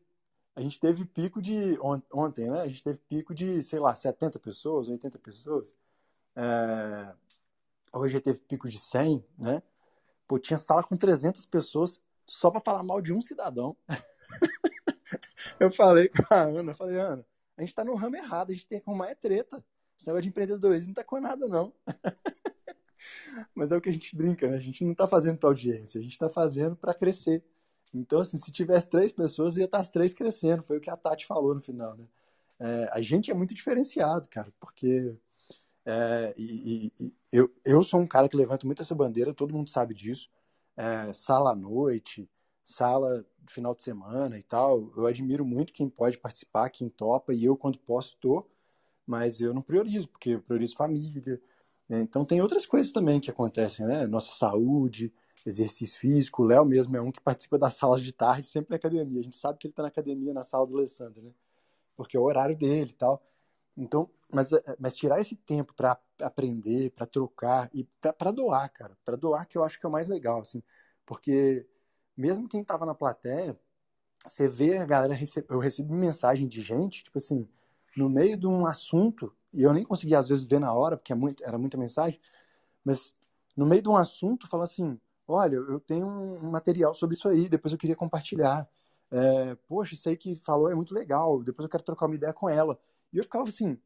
[SPEAKER 1] A gente teve pico de. on- Ontem, né? A gente teve pico de, sei lá, 70 pessoas, 80 pessoas. É, hoje teve pico de 100, né? Pô, tinha sala com 300 pessoas só para falar mal de um cidadão. eu falei com a Ana, eu falei, Ana, a gente tá no ramo errado, a gente tem que arrumar é treta. Esse negócio de empreendedorismo não tá com nada, não. Mas é o que a gente brinca, né? A gente não tá fazendo pra audiência, a gente tá fazendo para crescer. Então, assim, se tivesse três pessoas, ia estar as três crescendo. Foi o que a Tati falou no final, né? É, a gente é muito diferenciado, cara, porque é, e, e, eu, eu sou um cara que levanta muito essa bandeira, todo mundo sabe disso. É, sala à noite, sala final de semana e tal. Eu admiro muito quem pode participar, quem topa, e eu, quando posso, estou, mas eu não priorizo, porque eu priorizo família. Né? Então, tem outras coisas também que acontecem, né? Nossa saúde, exercício físico. O Léo mesmo é um que participa das salas de tarde, sempre na academia. A gente sabe que ele está na academia, na sala do Alessandro, né? Porque é o horário dele e tal. Então, mas, é, mas tirar esse tempo para aprender, para trocar e para doar, cara, para doar que eu acho que é o mais legal, assim, porque mesmo quem tava na plateia, você vê a galera, eu recebi mensagem de gente, tipo assim, no meio de um assunto, e eu nem conseguia às vezes ver na hora, porque é era muita mensagem, mas no meio de um assunto fala assim, olha, eu tenho um material sobre isso aí, depois eu queria compartilhar. É, Poxa, isso aí que falou é muito legal, depois eu quero trocar uma ideia com ela. E eu ficava assim,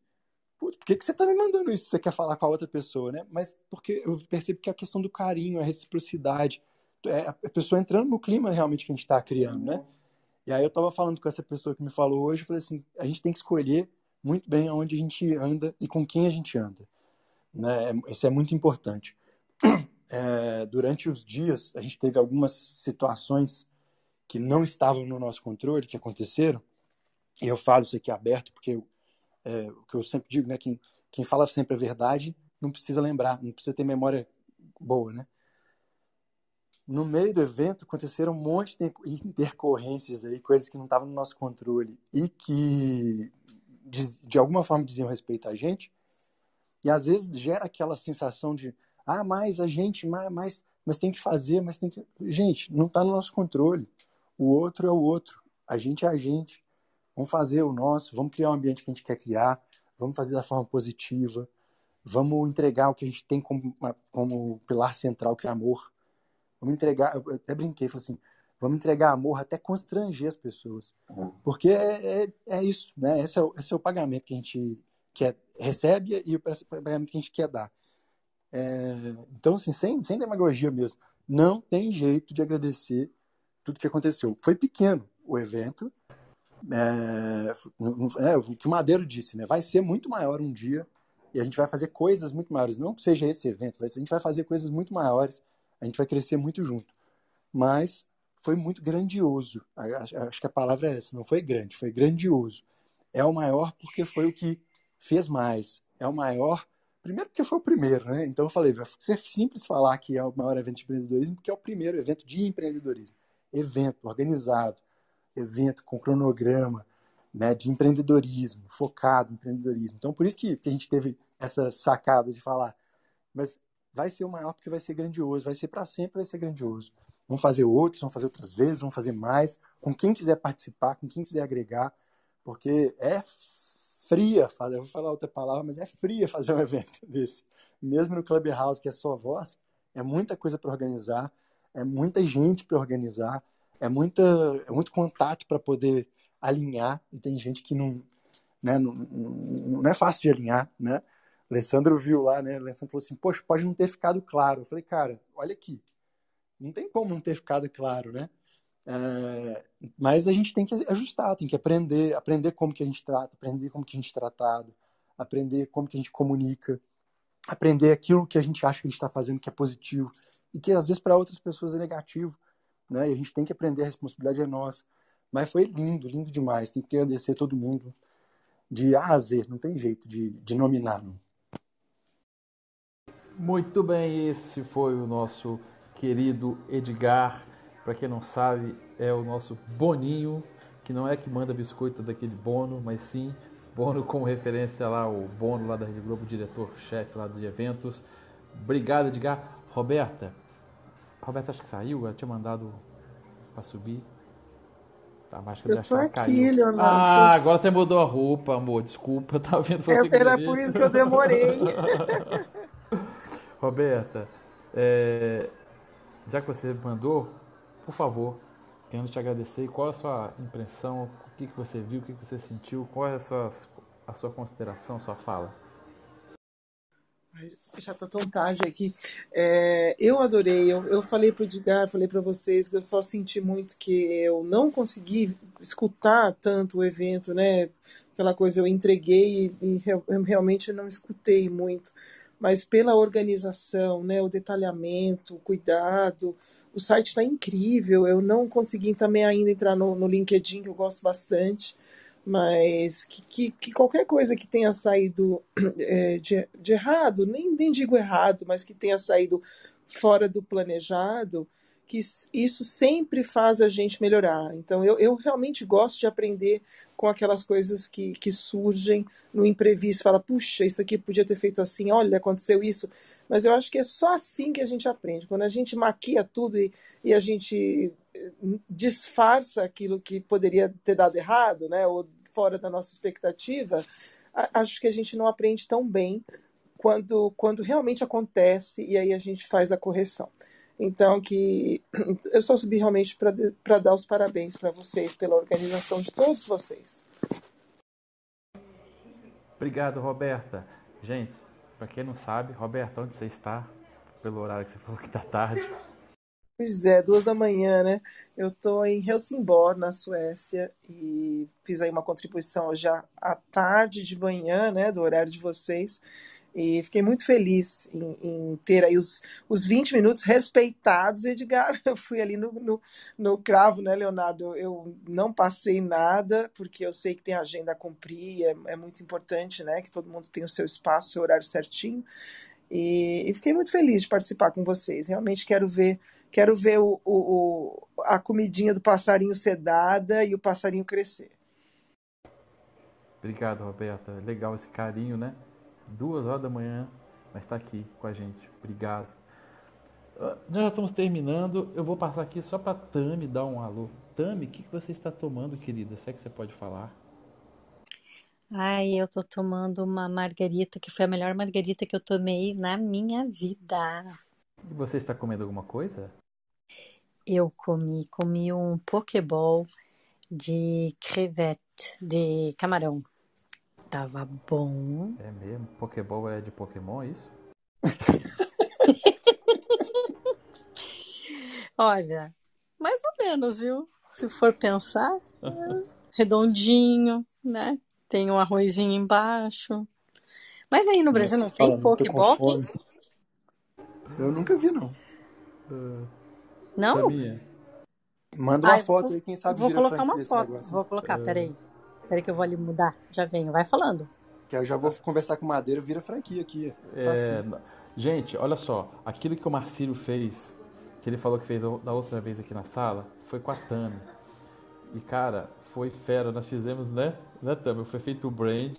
[SPEAKER 1] Putz, por que, que você tá me mandando isso? Você quer falar com a outra pessoa, né? Mas porque eu percebo que é a questão do carinho, a reciprocidade, é a pessoa entrando no clima realmente que a gente está criando, né? E aí eu tava falando com essa pessoa que me falou hoje, eu falei assim, a gente tem que escolher muito bem aonde a gente anda e com quem a gente anda, né? Isso é muito importante. É, durante os dias, a gente teve algumas situações que não estavam no nosso controle, que aconteceram, e eu falo isso aqui aberto porque eu, é, o que eu sempre digo, né? Quem, quem fala sempre a verdade não precisa lembrar, não precisa ter memória boa, né? No meio do evento aconteceram um monte de intercorrências aí, coisas que não estavam no nosso controle e que de, de alguma forma diziam respeito a gente. E às vezes gera aquela sensação de, ah, mais a gente, mais, mais mas tem que fazer, mas tem que. Gente, não está no nosso controle. O outro é o outro. A gente é a gente. Vamos fazer o nosso, vamos criar um ambiente que a gente quer criar, vamos fazer da forma positiva, vamos entregar o que a gente tem como, como pilar central, que é amor. Vamos entregar, eu até brinquei, falei assim, vamos entregar amor até constranger as pessoas. Porque é, é, é isso, né? Esse é, o, esse é o pagamento que a gente quer, recebe e o pagamento que a gente quer dar. É, então, assim, sem, sem demagogia mesmo, não tem jeito de agradecer tudo que aconteceu. Foi pequeno o evento, é, é, o que o Madeiro disse, né? Vai ser muito maior um dia e a gente vai fazer coisas muito maiores. Não que seja esse evento, a gente vai fazer coisas muito maiores, a gente vai crescer muito junto. Mas foi muito grandioso. Acho que a palavra é essa, não foi grande, foi grandioso. É o maior porque foi o que fez mais. É o maior, primeiro porque foi o primeiro, né? Então eu falei, vai ser simples falar que é o maior evento de empreendedorismo, porque é o primeiro evento de empreendedorismo. Evento organizado, evento com cronograma, né, de empreendedorismo, focado em empreendedorismo. Então, por isso que, que a gente teve essa sacada de falar, mas vai ser o maior porque vai ser grandioso, vai ser para sempre, vai ser grandioso. Vamos fazer outros, vamos fazer outras vezes, vamos fazer mais, com quem quiser participar, com quem quiser agregar, porque é fria, eu vou falar outra palavra, mas é fria fazer um evento desse. Mesmo no Clubhouse, que é só voz, é muita coisa para organizar, é muita gente para organizar, é, muita, é muito contato para poder alinhar, e tem gente que não, né, não, não é fácil de alinhar, né? Alessandro viu lá, né? Alessandro falou assim, poxa, pode não ter ficado claro. Eu falei, cara, olha aqui, não tem como não ter ficado claro, né? É, mas a gente tem que ajustar, tem que aprender, aprender como que a gente trata, aprender como que a gente é tratado, aprender como que a gente comunica, aprender aquilo que a gente acha que a gente está fazendo que é positivo e que às vezes para outras pessoas é negativo né? E a gente tem que aprender, a responsabilidade é nossa. Mas foi lindo, lindo demais. Tem que agradecer todo mundo de A a Z, não tem jeito de, de nominar. Não.
[SPEAKER 2] Muito bem, esse foi o nosso querido Edgar. Para quem não sabe, é o nosso Boninho, que não é que manda biscoito daquele Bono, mas sim Bono com referência lá, o Bono lá da Rede Globo, diretor-chefe lá de eventos. Obrigado, Edgar. Roberta, Roberto acho que saiu, ela tinha mandado pra subir. Tá, acho que
[SPEAKER 18] eu tô aqui,
[SPEAKER 2] caiu.
[SPEAKER 18] Leonardo.
[SPEAKER 2] Ah, agora você mudou a roupa, amor. Desculpa, tá vendo você
[SPEAKER 18] é, Era por isso que eu demorei.
[SPEAKER 2] Roberta, é, já que você mandou, por favor, querendo te agradecer. Qual é a sua impressão? O que, que você viu? O que, que você sentiu? Qual é a sua, a sua consideração, a sua fala?
[SPEAKER 22] Já tá tão tarde aqui. É, eu adorei. Eu, eu falei pro Edgar, falei para vocês que eu só senti muito que eu não consegui escutar tanto o evento, né? Aquela coisa, eu entreguei e, e realmente não escutei muito. Mas pela organização, né? O detalhamento, o cuidado. O site está incrível. Eu não consegui também ainda entrar no, no LinkedIn, que eu gosto bastante mas que, que, que qualquer coisa que tenha saído é, de, de errado, nem, nem digo errado, mas que tenha saído fora do planejado, que isso sempre faz a gente melhorar. Então, eu, eu realmente gosto de aprender com aquelas coisas que, que surgem no imprevisto. Fala, puxa, isso aqui podia ter feito assim, olha, aconteceu isso. Mas eu acho que é só assim que a gente aprende. Quando a gente maquia tudo e, e a gente eh, disfarça aquilo que poderia ter dado errado, né, ou fora da nossa expectativa, a- acho que a gente não aprende tão bem quando, quando realmente acontece e aí a gente faz a correção. Então, que eu só subi realmente para dar os parabéns para vocês pela organização de todos vocês.
[SPEAKER 2] Obrigado, Roberta. Gente, para quem não sabe, Roberta, onde você está? Pelo horário que você falou que tá tarde.
[SPEAKER 22] Pois é, duas da manhã, né? Eu estou em Helsingborg, na Suécia, e fiz aí uma contribuição já à tarde de manhã, né, do horário de vocês, e fiquei muito feliz em, em ter aí os, os 20 minutos respeitados, Edgar. Eu fui ali no, no, no cravo, né, Leonardo? Eu não passei nada, porque eu sei que tem agenda a cumprir, é, é muito importante, né, que todo mundo tenha o seu espaço, seu horário certinho. E, e fiquei muito feliz de participar com vocês. Realmente quero ver, quero ver o, o, o- a comidinha do passarinho ser dada e o passarinho crescer.
[SPEAKER 2] Obrigado, Roberta. Legal esse carinho, né? Duas horas da manhã, mas está aqui com a gente. Obrigado. Ah, Nós já estamos terminando. Eu vou passar aqui só para Tami dar um alô. Tami, o que que você está tomando, querida? Será que você pode falar?
[SPEAKER 23] Ai, eu tô tomando uma margarita que foi a melhor margarita que eu tomei na minha vida.
[SPEAKER 2] E você está comendo alguma coisa?
[SPEAKER 23] Eu comi, comi um pokeball de crevette, de camarão. Tava bom.
[SPEAKER 2] É mesmo? Pokéball é de Pokémon, é isso?
[SPEAKER 23] Olha, mais ou menos, viu? Se for pensar, é redondinho, né? Tem um arrozinho embaixo. Mas aí no Brasil não
[SPEAKER 1] Nossa,
[SPEAKER 23] tem
[SPEAKER 1] tô com
[SPEAKER 23] pokeball?
[SPEAKER 1] fome. Eu nunca vi, não.
[SPEAKER 23] Não?
[SPEAKER 2] Sabia?
[SPEAKER 1] Manda uma
[SPEAKER 23] Ah,
[SPEAKER 1] foto
[SPEAKER 23] vou,
[SPEAKER 1] aí, quem sabe
[SPEAKER 23] vou
[SPEAKER 1] vira
[SPEAKER 23] colocar uma foto.
[SPEAKER 1] negócio.
[SPEAKER 23] Vou colocar,
[SPEAKER 1] É.
[SPEAKER 23] peraí. Peraí que eu vou ali mudar. Já venho, vai falando.
[SPEAKER 1] Que aí eu já vou conversar com o Madeira, vira franquia aqui.
[SPEAKER 2] É, gente, olha só. Aquilo que o Marcílio fez, que ele falou que fez da outra vez aqui na sala, foi com a Tami. E, cara, foi fera. Nós fizemos, né? Né, Tami? Foi feito o brand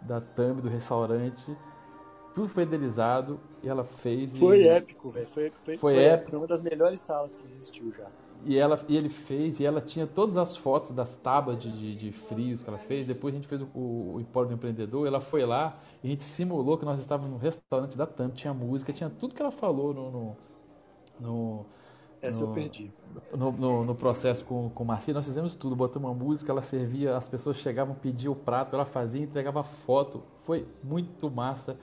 [SPEAKER 2] da Tami, do restaurante. Tudo foi idealizado e ela fez.
[SPEAKER 1] Foi
[SPEAKER 2] e...
[SPEAKER 1] épico, velho. Foi, foi,
[SPEAKER 2] Foi
[SPEAKER 1] foi
[SPEAKER 2] épico.
[SPEAKER 1] épico. Uma das melhores salas que existiu já.
[SPEAKER 2] E, ela, e ele fez, e ela tinha todas as fotos das tábuas de, de, de frios que ela fez. Depois a gente fez o, o, o Empório do Empreendedor. Ela foi lá e a gente simulou que nós estávamos no restaurante da Tam. Tinha música, tinha tudo que ela falou no. no, no
[SPEAKER 1] Essa
[SPEAKER 2] no,
[SPEAKER 1] eu perdi.
[SPEAKER 2] No, no, no processo com, com o Marcinho, nós fizemos tudo. Botamos uma música, ela servia, as pessoas chegavam, pediam o prato, ela fazia, entregava foto. Foi muito massa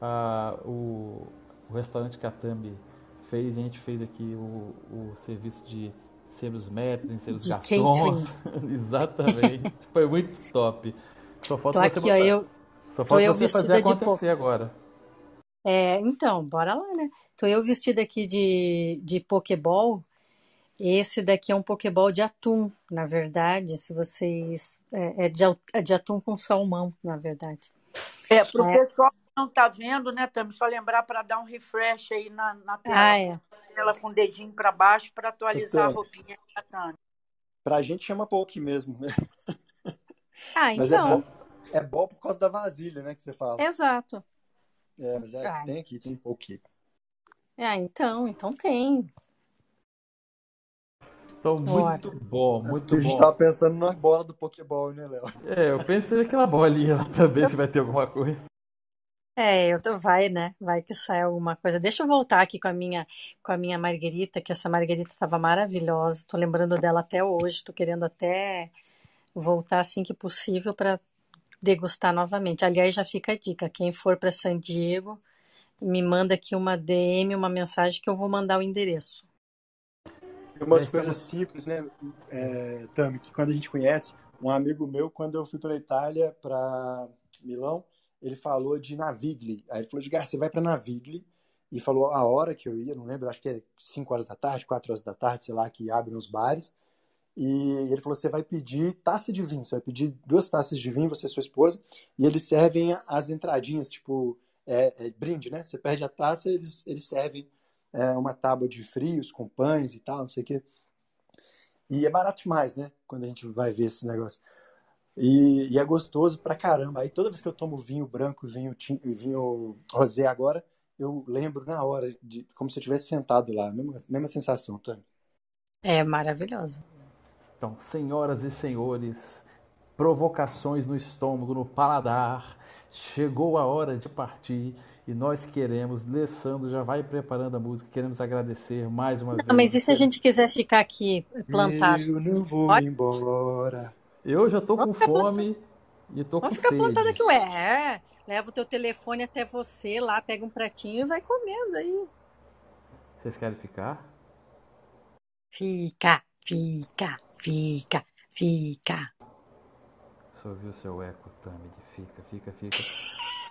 [SPEAKER 2] ah, o, o restaurante Thumb fez. A gente fez aqui o, o serviço de ser os maîtres, ser os garçons. Exatamente. Foi muito top. Só falta
[SPEAKER 23] Tô
[SPEAKER 2] você
[SPEAKER 23] aqui, ó, eu-
[SPEAKER 2] Só falta
[SPEAKER 23] eu
[SPEAKER 2] você fazer
[SPEAKER 23] de
[SPEAKER 2] acontecer agora.
[SPEAKER 23] É, então, bora lá, né? Tô eu vestida aqui de, de pokeball. Esse daqui é um pokeball de atum, na verdade. Se vocês. É, é de, é de atum com salmão, na verdade.
[SPEAKER 4] É, pro
[SPEAKER 23] É.
[SPEAKER 4] pessoal não tá vendo, né, Tami? Só lembrar para dar um refresh aí na, na tela.
[SPEAKER 23] Ah, é.
[SPEAKER 4] Ela com o dedinho para baixo para atualizar a
[SPEAKER 1] Tami.
[SPEAKER 4] roupinha da Tami.
[SPEAKER 1] Pra gente chama poke mesmo.
[SPEAKER 23] Ah,
[SPEAKER 1] Mas é
[SPEAKER 23] então.
[SPEAKER 1] bom, é bom por causa da vasilha, né, que você fala.
[SPEAKER 23] Exato.
[SPEAKER 1] É, mas é,
[SPEAKER 23] Ah,
[SPEAKER 1] tem aqui, tem poke.
[SPEAKER 23] ah, então, então tem.
[SPEAKER 2] Então,
[SPEAKER 23] Bora.
[SPEAKER 2] muito bom,
[SPEAKER 1] É
[SPEAKER 2] muito
[SPEAKER 1] porque a gente
[SPEAKER 2] bom.
[SPEAKER 1] tava pensando na bola do Pokéball, né, Léo?
[SPEAKER 2] É, eu pensei naquela bolinha lá também, se vai ter alguma coisa.
[SPEAKER 23] É, eu tô, vai, né? Vai que sai alguma coisa. Deixa eu voltar aqui com a minha, com a minha Marguerita, que essa Marguerita estava maravilhosa. Tô lembrando dela até hoje. Tô querendo até voltar assim que possível para degustar novamente. Aliás, já fica a dica. Quem for para San Diego, me manda aqui uma DM, uma mensagem que eu vou mandar o endereço.
[SPEAKER 1] Tem umas
[SPEAKER 2] Nós
[SPEAKER 1] coisas simples, né, é, Tami, que quando a gente conhece, um amigo meu, quando eu fui para Itália, para Milão, ele falou de Navigli. Aí ele falou, Edgar, você vai para Navigli, e falou a hora que eu ia, não lembro, acho que é 5 horas da tarde, 4 horas da tarde, sei lá, que abrem os bares. E ele falou: você vai pedir taça de vinho, você vai pedir duas taças de vinho, você e sua esposa, e eles servem as entradinhas, tipo, é, é brinde, né? Você perde a taça, eles, eles servem é, uma tábua de frios com pães e tal, não sei o quê. E é barato demais, né? Quando a gente vai ver esse negócio. E, e é gostoso pra caramba. Aí toda vez que eu tomo vinho branco, vinho, tin- vinho rosé agora, eu lembro na hora, de como se eu tivesse sentado lá. Mesma, mesma sensação, Tami.
[SPEAKER 23] É maravilhoso.
[SPEAKER 2] Então, senhoras e senhores, provocações no estômago, no paladar, chegou a hora de partir e nós queremos, Alessandro já vai preparando a música, queremos agradecer mais uma
[SPEAKER 23] Não,
[SPEAKER 2] vez.
[SPEAKER 23] mas e se a gente quiser ficar aqui plantado?
[SPEAKER 1] Eu não vou
[SPEAKER 23] Pode,
[SPEAKER 1] embora.
[SPEAKER 2] Eu já tô com
[SPEAKER 23] Vamos
[SPEAKER 2] fome e tô com
[SPEAKER 23] Pode ficar
[SPEAKER 2] sede.
[SPEAKER 23] aqui, ué. É, leva o teu telefone até você lá, pega um pratinho e vai comendo aí.
[SPEAKER 2] Vocês querem ficar?
[SPEAKER 23] Fica, fica, fica, fica.
[SPEAKER 2] Só ouviu o seu eco, Tami, de fica, fica, fica.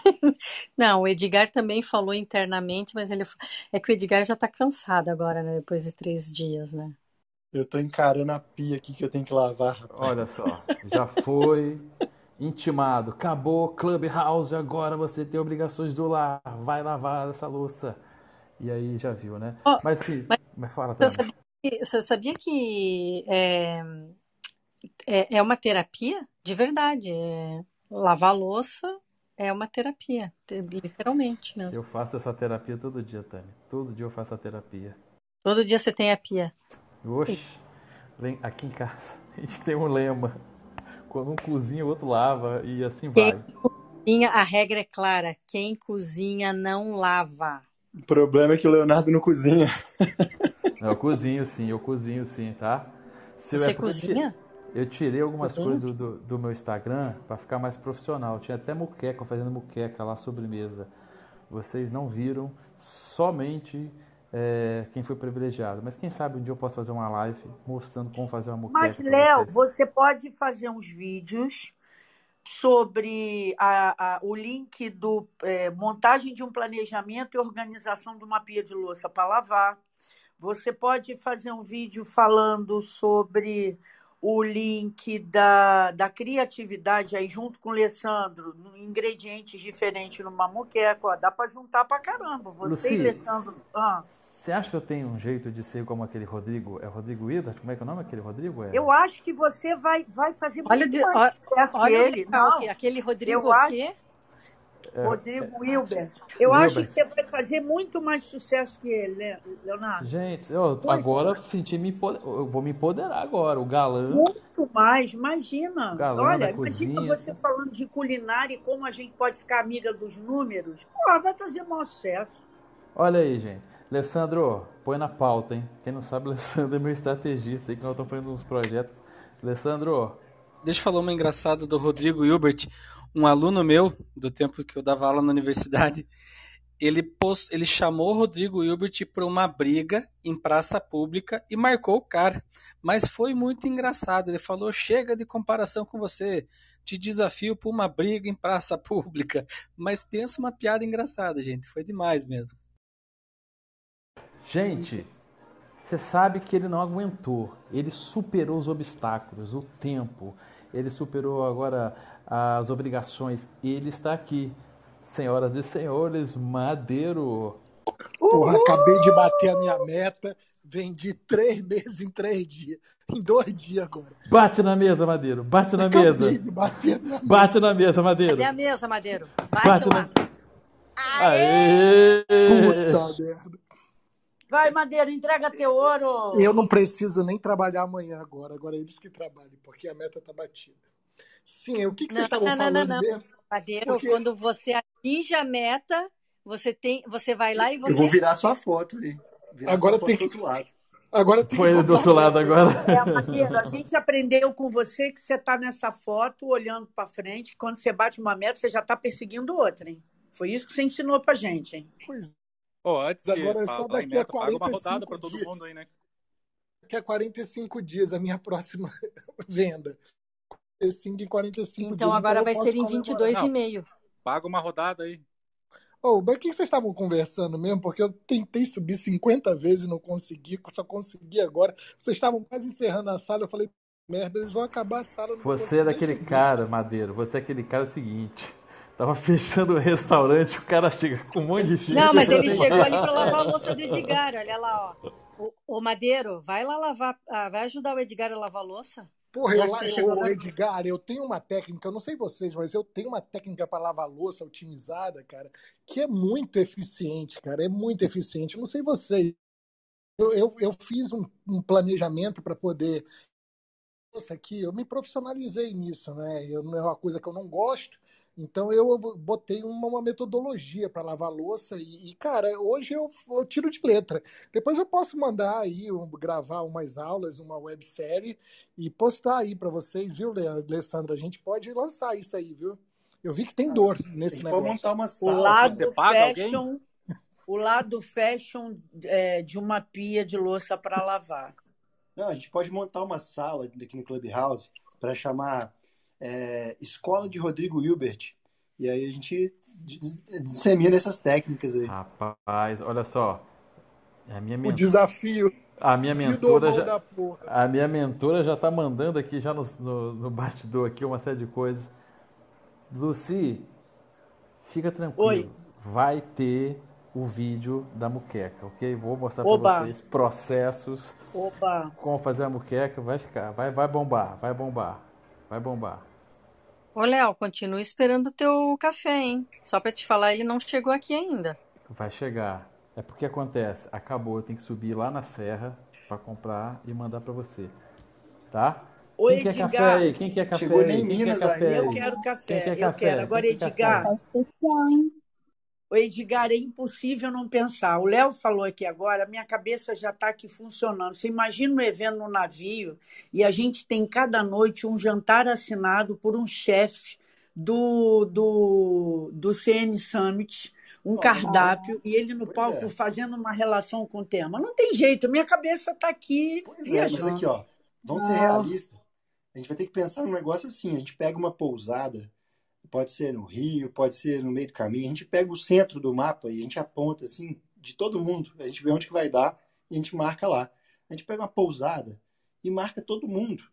[SPEAKER 23] Não, o Edgar também falou internamente, mas ele é que o Edgar já tá cansado agora, né? Depois de três dias, né?
[SPEAKER 1] Eu tô encarando a pia aqui que eu tenho que lavar, rapaz.
[SPEAKER 2] Olha só, já foi intimado, acabou Clubhouse, agora você tem obrigações do lar, vai lavar essa louça. E aí já viu, né?
[SPEAKER 23] Ó,
[SPEAKER 2] Mas sim,
[SPEAKER 23] mas
[SPEAKER 2] mas fala,
[SPEAKER 23] você sabia que, você sabia que é, é, é uma terapia? De verdade. é- lavar louça é uma terapia, te- literalmente mesmo.
[SPEAKER 2] Eu faço essa terapia todo dia, Tami. Todo dia eu faço a terapia.
[SPEAKER 23] Todo dia você tem a pia.
[SPEAKER 2] Oxe, vem aqui em casa a gente tem um lema. Quando um cozinha, o outro lava e assim
[SPEAKER 23] Quem
[SPEAKER 2] vai.
[SPEAKER 23] cozinha, a regra é clara: quem cozinha não lava.
[SPEAKER 1] O problema é que o Leonardo não cozinha.
[SPEAKER 2] Eu cozinho sim, eu cozinho sim, tá? Se eu,
[SPEAKER 23] Você
[SPEAKER 2] é
[SPEAKER 23] cozinha?
[SPEAKER 2] eu tirei algumas
[SPEAKER 23] Cozinha?
[SPEAKER 2] coisas do, do, do meu Instagram para ficar mais profissional. Tinha até muqueca, fazendo muqueca lá, sobremesa. Vocês não viram, somente é, quem foi privilegiado. Mas quem sabe um dia eu posso fazer uma live mostrando como fazer uma muqueca
[SPEAKER 4] Mas, Léo, você pode fazer uns vídeos sobre a- a- o link do é, montagem de um planejamento e organização de uma pia de louça para lavar. Você pode fazer um vídeo falando sobre o link da, da criatividade aí junto com o Alessandro, ingredientes diferentes numa moqueca. Dá para juntar para caramba. Você e Alessandro. Ah.
[SPEAKER 2] Você acha que eu tenho um jeito de ser como aquele Rodrigo? É Rodrigo Ida? Como é que é o nome daquele Rodrigo? É...
[SPEAKER 4] Eu acho que você vai, vai fazer
[SPEAKER 23] Olha,
[SPEAKER 4] muito
[SPEAKER 23] de,
[SPEAKER 4] mais
[SPEAKER 23] ó-
[SPEAKER 4] sucesso que
[SPEAKER 23] olha o
[SPEAKER 4] ele. Não,
[SPEAKER 23] aqui, aquele Rodrigo
[SPEAKER 4] eu acho?
[SPEAKER 2] É,
[SPEAKER 4] Rodrigo Wilber. Eu acho que você vai fazer muito mais sucesso que ele, né, Leonardo.
[SPEAKER 2] Gente, eu
[SPEAKER 4] Muito
[SPEAKER 2] agora
[SPEAKER 4] mais.
[SPEAKER 2] senti me empoder... eu vou me empoderar agora. O galã,
[SPEAKER 4] Muito mais, imagina.
[SPEAKER 2] galã
[SPEAKER 4] Olha, imagina
[SPEAKER 2] cozinha.
[SPEAKER 4] você falando de culinária e como a gente pode ficar amiga dos números. Pô, vai fazer maior sucesso.
[SPEAKER 2] Olha aí, gente. Alessandro, põe na pauta, hein? Quem não sabe, Alessandro é meu estrategista que nós estamos fazendo uns projetos. Alessandro,
[SPEAKER 6] Deixa eu falar uma engraçada do Rodrigo Hilbert, um aluno meu, do tempo que eu dava aula na universidade. Ele, post... ele chamou o Rodrigo Hilbert para uma briga em praça pública e marcou o cara. Mas foi muito engraçado. Ele falou: chega de comparação com você. Te desafio para uma briga em praça pública. Mas pensa uma piada engraçada, gente. Foi demais mesmo.
[SPEAKER 2] Gente, você sabe que ele não aguentou. Ele superou os obstáculos, o tempo. Ele superou agora as obrigações. Ele está aqui. Senhoras e senhores, Madeiro.
[SPEAKER 24] Porra, acabei de bater a minha meta. Vendi três meses em três dias. Em dois dias agora.
[SPEAKER 2] Bate na mesa, Madeiro. Bate na
[SPEAKER 24] Acabei
[SPEAKER 2] mesa.
[SPEAKER 24] de bater a minha
[SPEAKER 2] Bate na mesa, Madeiro.
[SPEAKER 23] Cadê a mesa, Madeiro? Bate
[SPEAKER 2] Bate
[SPEAKER 23] lá.
[SPEAKER 2] na. Aê!
[SPEAKER 24] Puta merda.
[SPEAKER 4] Vai, Madeira, entrega teu ouro.
[SPEAKER 24] Eu não preciso nem trabalhar amanhã agora. Agora é eles que trabalhem, porque a meta tá batida. Sim, o que, que vocês
[SPEAKER 23] Não,
[SPEAKER 24] estavam
[SPEAKER 23] não, não, não,
[SPEAKER 24] falando
[SPEAKER 23] não.
[SPEAKER 24] mesmo?
[SPEAKER 23] Madeiro,
[SPEAKER 24] Porque
[SPEAKER 23] quando você atinge a meta, você tem, você vai lá e
[SPEAKER 25] Eu
[SPEAKER 23] você
[SPEAKER 25] vou virar sua foto aí. Virar
[SPEAKER 24] agora tem que,
[SPEAKER 25] do outro lado.
[SPEAKER 24] agora tem que
[SPEAKER 2] Foi do
[SPEAKER 24] botar
[SPEAKER 2] outro lado agora.
[SPEAKER 4] É, Madeiro, a gente aprendeu com você que você está nessa foto, olhando para frente. Quando você bate uma meta, você já está perseguindo outra, hein? Foi isso que você ensinou pra gente, hein?
[SPEAKER 24] Pois
[SPEAKER 13] Pô, antes de
[SPEAKER 24] agora é só daqui a
[SPEAKER 13] meta, paga uma rodada
[SPEAKER 24] 45
[SPEAKER 13] para todo
[SPEAKER 24] dias.
[SPEAKER 13] mundo aí, né?
[SPEAKER 24] Daqui a 45 dias a minha próxima venda. 45 em 45
[SPEAKER 23] Então
[SPEAKER 24] dias. Então
[SPEAKER 23] agora vai ser em
[SPEAKER 24] comemorar.
[SPEAKER 23] 22,5.
[SPEAKER 13] Paga uma rodada aí.
[SPEAKER 24] Oh, mas o que vocês estavam conversando mesmo? Porque eu tentei subir 50 vezes e não consegui, só consegui agora. Vocês estavam quase encerrando a sala, eu falei, merda, eles vão acabar a sala,
[SPEAKER 2] Você é daquele
[SPEAKER 24] subir.
[SPEAKER 2] cara, Madeiro, você é aquele cara seguinte. Tava fechando o restaurante, o cara chega com um monte de gente.
[SPEAKER 23] Não, mas ele chegou ali para lavar a louça do Edgar. Olha lá, ó. O, o Madeiro, vai lá lavar, ah, vai ajudar o Edgar a lavar a louça?
[SPEAKER 24] Porra, eu, eu,
[SPEAKER 23] lá.
[SPEAKER 24] Edgar, eu tenho uma técnica, eu não sei vocês, mas eu tenho uma técnica para lavar louça otimizada, cara, que é muito eficiente, cara, é muito eficiente. Eu não sei vocês. Eu, eu, eu fiz um, um planejamento para poder. Isso aqui, eu me profissionalizei nisso, né? Eu, não é uma coisa que eu não gosto, então eu botei uma, uma metodologia para lavar louça e, e, cara, hoje eu, eu tiro de letra. Depois eu posso mandar aí, um- gravar umas aulas, uma websérie e postar aí para vocês, viu, Le- Alessandra? A gente pode lançar isso aí, viu? Eu vi que tem dor
[SPEAKER 25] A
[SPEAKER 24] nesse
[SPEAKER 25] gente pode
[SPEAKER 24] negócio.
[SPEAKER 25] montar uma
[SPEAKER 4] O
[SPEAKER 25] sala.
[SPEAKER 4] lado
[SPEAKER 13] Você paga alguém?
[SPEAKER 4] fashion, o lado fashion é, de uma pia de louça para lavar.
[SPEAKER 25] Não, a gente pode montar uma sala aqui no Clubhouse para chamar é, Escola de Rodrigo Hilbert. E aí a gente dis- dissemina essas técnicas aí.
[SPEAKER 2] Rapaz, olha só. A minha,
[SPEAKER 24] O desafio.
[SPEAKER 2] a minha mentora já,
[SPEAKER 24] da porra.
[SPEAKER 2] a minha mentora já tá mandando aqui já no, no, no bastidor aqui uma série de coisas. Lucy, fica tranquilo.
[SPEAKER 4] Oi.
[SPEAKER 2] Vai ter o vídeo da muqueca, ok? Vou mostrar para vocês processos,
[SPEAKER 4] oba.
[SPEAKER 2] como fazer a muqueca, vai ficar, vai, vai bombar, vai bombar, vai bombar.
[SPEAKER 23] Ô, Léo, continua esperando o teu café, hein? Só pra te falar, ele não chegou aqui ainda.
[SPEAKER 2] Vai chegar. É porque acontece, acabou, eu tenho que subir lá na serra para comprar e mandar para você, tá?
[SPEAKER 4] Ô,
[SPEAKER 2] Quem quer café
[SPEAKER 4] Edgar,
[SPEAKER 2] aí? Quem quer café
[SPEAKER 25] Chegou
[SPEAKER 2] aí?
[SPEAKER 25] nem
[SPEAKER 2] Quem quer
[SPEAKER 25] Minas
[SPEAKER 2] café
[SPEAKER 4] eu
[SPEAKER 25] ainda.
[SPEAKER 2] aí?
[SPEAKER 4] quero
[SPEAKER 2] Quem
[SPEAKER 4] café,
[SPEAKER 2] quer
[SPEAKER 4] eu
[SPEAKER 2] café?
[SPEAKER 4] quero.
[SPEAKER 2] Quem
[SPEAKER 4] Agora,
[SPEAKER 2] quer café?
[SPEAKER 4] Edgar,
[SPEAKER 20] Tá
[SPEAKER 4] ô, Edgar, é impossível não pensar. O Léo falou aqui agora, minha cabeça já está aqui funcionando. Você imagina um evento no navio e a gente tem cada noite um jantar assinado por um chefe do, do, do CN Summit, um
[SPEAKER 25] Ó,
[SPEAKER 4] cardápio, e ele no palco
[SPEAKER 25] é.
[SPEAKER 4] fazendo uma relação com o tema. Não tem jeito, minha cabeça está aqui
[SPEAKER 25] Pois é, mas aqui,
[SPEAKER 4] viajando.
[SPEAKER 25] ó, vamos ser
[SPEAKER 20] Não.
[SPEAKER 25] realistas. A gente vai ter que pensar num negócio assim. A gente pega uma pousada, pode ser no Rio, pode ser no meio do caminho. A gente pega o centro do mapa e a gente aponta assim de todo mundo. A gente vê onde que vai dar e a gente marca lá. A gente pega uma pousada e marca todo mundo.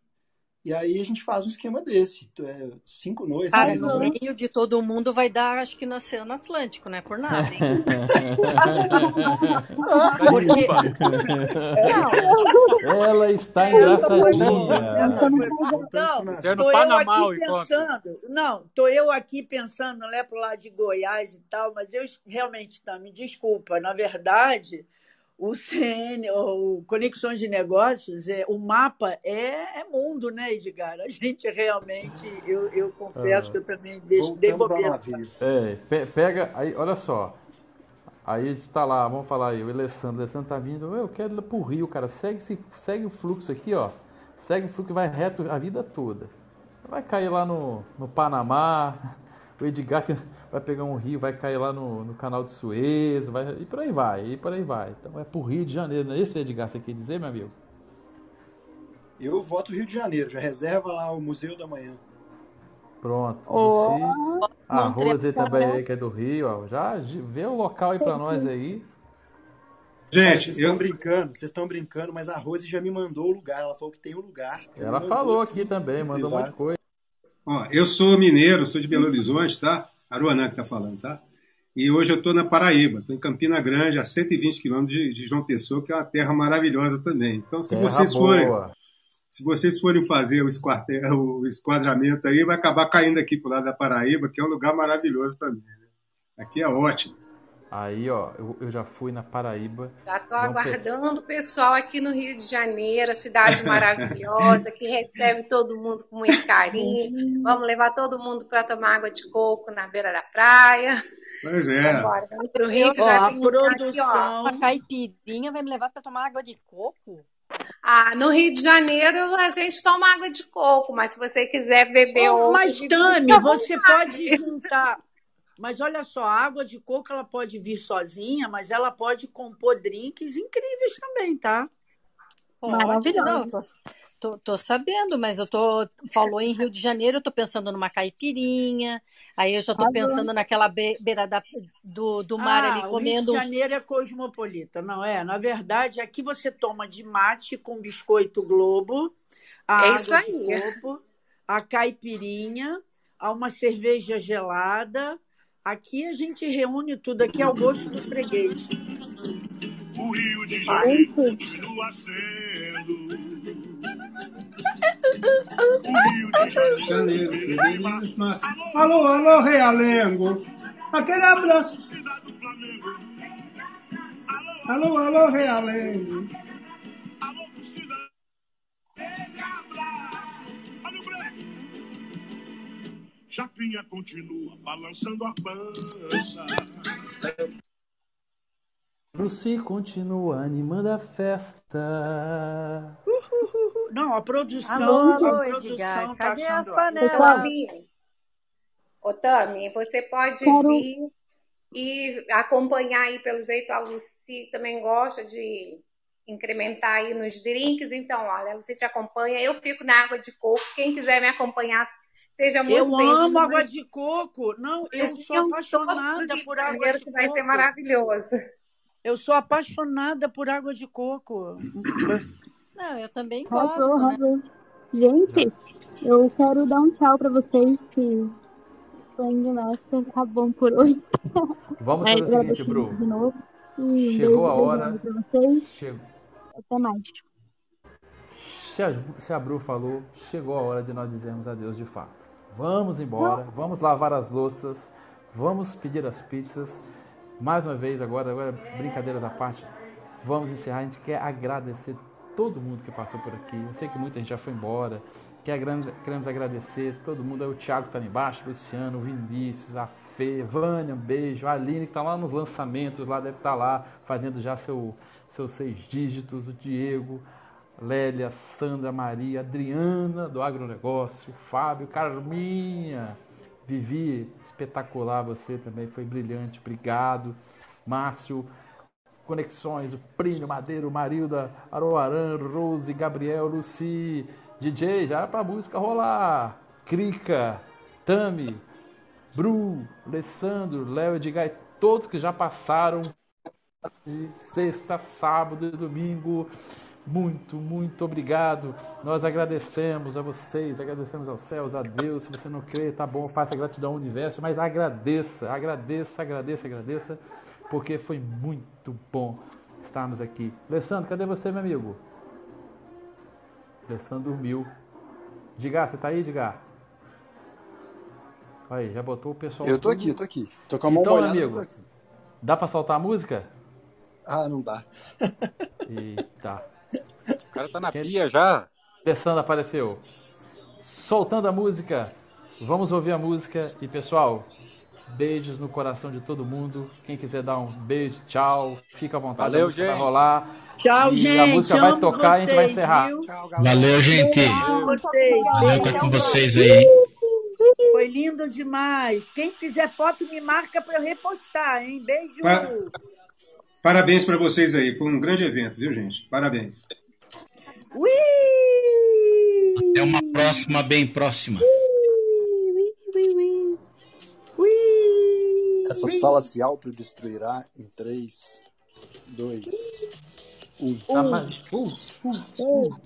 [SPEAKER 25] E aí a gente faz um esquema desse. É, cinco noites,
[SPEAKER 23] Cara,
[SPEAKER 25] seis
[SPEAKER 23] no
[SPEAKER 25] noites.
[SPEAKER 23] meio de todo mundo vai dar, acho que no Oceano Atlântico, não é por nada, hein?
[SPEAKER 4] Porque
[SPEAKER 23] Não,
[SPEAKER 2] Ela está engraçadinha.
[SPEAKER 25] Pro
[SPEAKER 4] Não,
[SPEAKER 13] no
[SPEAKER 4] tô eu aqui pensando. Não, tô eu aqui pensando, né, pro lado de Goiás e tal, mas eu realmente, tá, me desculpa. Na verdade, o CN, o Conexões de Negócios, é, o mapa é, é mundo, né, Edgar? A gente realmente, eu, eu confesso que eu também deixo, dei bobeira.
[SPEAKER 2] É, pe- pega, aí, olha só. Aí está lá, vamos falar aí, o Alessandro, o Alessandro tá vindo, eu quero ir pro Rio, cara, segue, segue o fluxo aqui, ó, segue o fluxo que vai reto a vida toda. Vai cair lá no, no Panamá, o Edgar que vai pegar um rio, vai cair lá no, no canal de Suez, vai, e por aí vai, e por aí vai. Então é pro Rio de Janeiro, não é isso, Edgar, você quer dizer, meu amigo?
[SPEAKER 25] Eu voto Rio de Janeiro, já reserva lá o Museu da Manhã.
[SPEAKER 2] Pronto, Lucy, a Rose também aí, que é do Rio, ó, já vê o local aí pra nós aí.
[SPEAKER 14] Gente,
[SPEAKER 25] vocês estão
[SPEAKER 14] eu,
[SPEAKER 25] brincando, vocês estão brincando, mas a Rose já me mandou o lugar. Ela falou que tem um lugar.
[SPEAKER 2] Ela falou
[SPEAKER 25] aqui
[SPEAKER 2] também, mandou um monte de coisa.
[SPEAKER 14] Ó, eu sou mineiro, sou de Belo Horizonte, tá? Aruanã que tá falando, tá? E hoje eu estou na Paraíba, estou em Campina Grande, a 120 quilômetros de, de João Pessoa, que é uma terra maravilhosa também. Então, se
[SPEAKER 2] Terra
[SPEAKER 14] vocês forem,
[SPEAKER 2] boa.
[SPEAKER 14] se vocês forem fazer o, esquarte- o esquadramento aí, vai acabar caindo aqui pro lado da Paraíba, que é um lugar maravilhoso também. né? Aqui é ótimo.
[SPEAKER 2] Aí, ó, eu, eu já fui na Paraíba.
[SPEAKER 10] Já
[SPEAKER 2] Pessoa.
[SPEAKER 10] aguardando o pessoal aqui no Rio de Janeiro, a cidade maravilhosa, que recebe todo mundo com muito carinho. Vamos levar todo mundo para tomar água de coco na beira da praia.
[SPEAKER 14] Pois é.
[SPEAKER 10] Vamos pro Rio, que
[SPEAKER 4] Ó,
[SPEAKER 10] já
[SPEAKER 4] a
[SPEAKER 10] tem lugar aqui, ó.
[SPEAKER 4] produção.
[SPEAKER 23] Caipirinha vai me levar para tomar água de coco?
[SPEAKER 10] Ah, no Rio de Janeiro a gente toma água de coco, mas se você quiser beber
[SPEAKER 4] Ô,
[SPEAKER 10] outro,
[SPEAKER 4] Mas, Tami,
[SPEAKER 10] à
[SPEAKER 4] você pode juntar. Mas olha só, a água de coco ela pode vir sozinha, mas ela pode compor drinks incríveis também, tá?
[SPEAKER 21] Maravilhoso.
[SPEAKER 23] não, tô, tô, sabendo, mas eu tô. Falou em Rio de Janeiro, eu tô pensando numa caipirinha, aí eu já tô pensando naquela be- beira da, do, do mar
[SPEAKER 4] Ah,
[SPEAKER 23] ali
[SPEAKER 4] o Rio
[SPEAKER 23] comendo
[SPEAKER 4] de. Janeiro é cosmopolita, não é? Na verdade, aqui você toma de mate com biscoito Globo, a
[SPEAKER 10] É
[SPEAKER 4] água
[SPEAKER 10] isso
[SPEAKER 4] de
[SPEAKER 10] aí.
[SPEAKER 4] coco, a caipirinha, a uma cerveja gelada. Aqui a gente reúne tudo, aqui é o gosto do freguês.
[SPEAKER 16] O Rio de continua sendo.
[SPEAKER 14] Janeiro, Massa. Alô, alô, Realengo. Aquele abraço. Alô, alô, Realengo.
[SPEAKER 16] Chapinha continua balançando a pança.
[SPEAKER 2] Lucy continua animando a festa.
[SPEAKER 4] Não, a produção,
[SPEAKER 23] Alô,
[SPEAKER 4] a produção
[SPEAKER 23] Edgar,
[SPEAKER 4] tá
[SPEAKER 23] cadê as panelas?
[SPEAKER 10] Ô, Tami, você pode
[SPEAKER 21] quero.
[SPEAKER 10] vir e acompanhar aí, pelo jeito, a Lucy também gosta de incrementar aí nos drinks. Então, olha, a Lucy te acompanha, eu fico na água de coco. Quem quiser me acompanhar, seja
[SPEAKER 4] Eu
[SPEAKER 10] muito bem-vindo.
[SPEAKER 4] amo água de coco. Não, eu sou apaixonada por água de
[SPEAKER 10] que vai ser
[SPEAKER 4] coco.
[SPEAKER 10] maravilhoso.
[SPEAKER 4] Eu sou apaixonada por água de coco.
[SPEAKER 23] Não, eu também gosto, né?
[SPEAKER 21] Gente, eu quero dar um tchau pra vocês que tô indo nessa. Tá bom por hoje.
[SPEAKER 2] Vamos fazer o seguinte, Bru.
[SPEAKER 21] de novo. E
[SPEAKER 2] Chegou a hora. Chegou.
[SPEAKER 21] Até mais.
[SPEAKER 2] Se a, se a Bru falou, chegou a hora de nós dizermos adeus de fato. Vamos embora, vamos lavar as louças, vamos pedir as pizzas. Mais uma vez, agora, agora brincadeiras à parte, vamos encerrar. A gente quer agradecer todo mundo que passou por aqui. Eu sei que muita gente já foi embora. Queremos, agradecer todo mundo. Aí o Thiago tá ali embaixo, o Luciano, o Vinícius, a Fê, Vânia, um beijo. A Aline que tá lá nos lançamentos, lá deve estar lá fazendo já seu, seus seis dígitos. O Diego, Lélia, Sandra, Maria, Adriana do agronegócio, Fábio, Carminha, Vivi, espetacular você também, foi brilhante, obrigado. Márcio, Conexões, o Prêmio Madeiro, Marilda, Aroaran, Rose, Gabriel, Luci, DJ, já era pra música rolar. Crica, Tami, Bru, Alessandro, Léo, Edgar, todos que já passaram de sexta, sábado e domingo. Muito, muito obrigado. Nós agradecemos a vocês, agradecemos aos céus, a Deus. Se você não crê, tá bom, faça gratidão ao universo, mas agradeça, agradeça, agradeça, agradeça, porque foi muito bom estarmos aqui. Alessandro, cadê você, meu amigo? Alessandro dormiu. Diga, você tá aí, Diga? Aí, já botou o pessoal.
[SPEAKER 1] Eu tô
[SPEAKER 2] tudo.
[SPEAKER 1] aqui, eu tô aqui. Tô com a mão
[SPEAKER 2] Então,
[SPEAKER 1] molhada,
[SPEAKER 2] amigo,
[SPEAKER 1] eu tô aqui.
[SPEAKER 2] dá pra soltar a música?
[SPEAKER 1] Ah, não dá.
[SPEAKER 2] Eita.
[SPEAKER 13] O cara tá na pia já.
[SPEAKER 2] Alessandro apareceu. Soltando a música. Vamos ouvir a música. E pessoal, beijos no coração de todo mundo. Quem quiser dar um beijo, tchau. Fica à vontade.
[SPEAKER 13] Valeu,
[SPEAKER 2] a música vai
[SPEAKER 13] gente.
[SPEAKER 2] rolar.
[SPEAKER 4] Tchau,
[SPEAKER 2] e a
[SPEAKER 4] gente.
[SPEAKER 2] música vai tocar e a gente vai
[SPEAKER 4] vocês,
[SPEAKER 2] encerrar.
[SPEAKER 4] viu?
[SPEAKER 8] Valeu, gente.
[SPEAKER 4] Vocês. Beijo.
[SPEAKER 8] estar com vocês aí.
[SPEAKER 4] Foi lindo demais. Quem fizer foto me marca para eu repostar, hein? Beijo.
[SPEAKER 14] Pa- Parabéns para vocês aí. Foi um grande evento, viu, gente? Parabéns.
[SPEAKER 4] Ui!
[SPEAKER 8] Até uma próxima, bem próxima.
[SPEAKER 1] Essa sala se autodestruirá em 3, 2, 1.
[SPEAKER 2] Tá, mas- uh, uh, uh.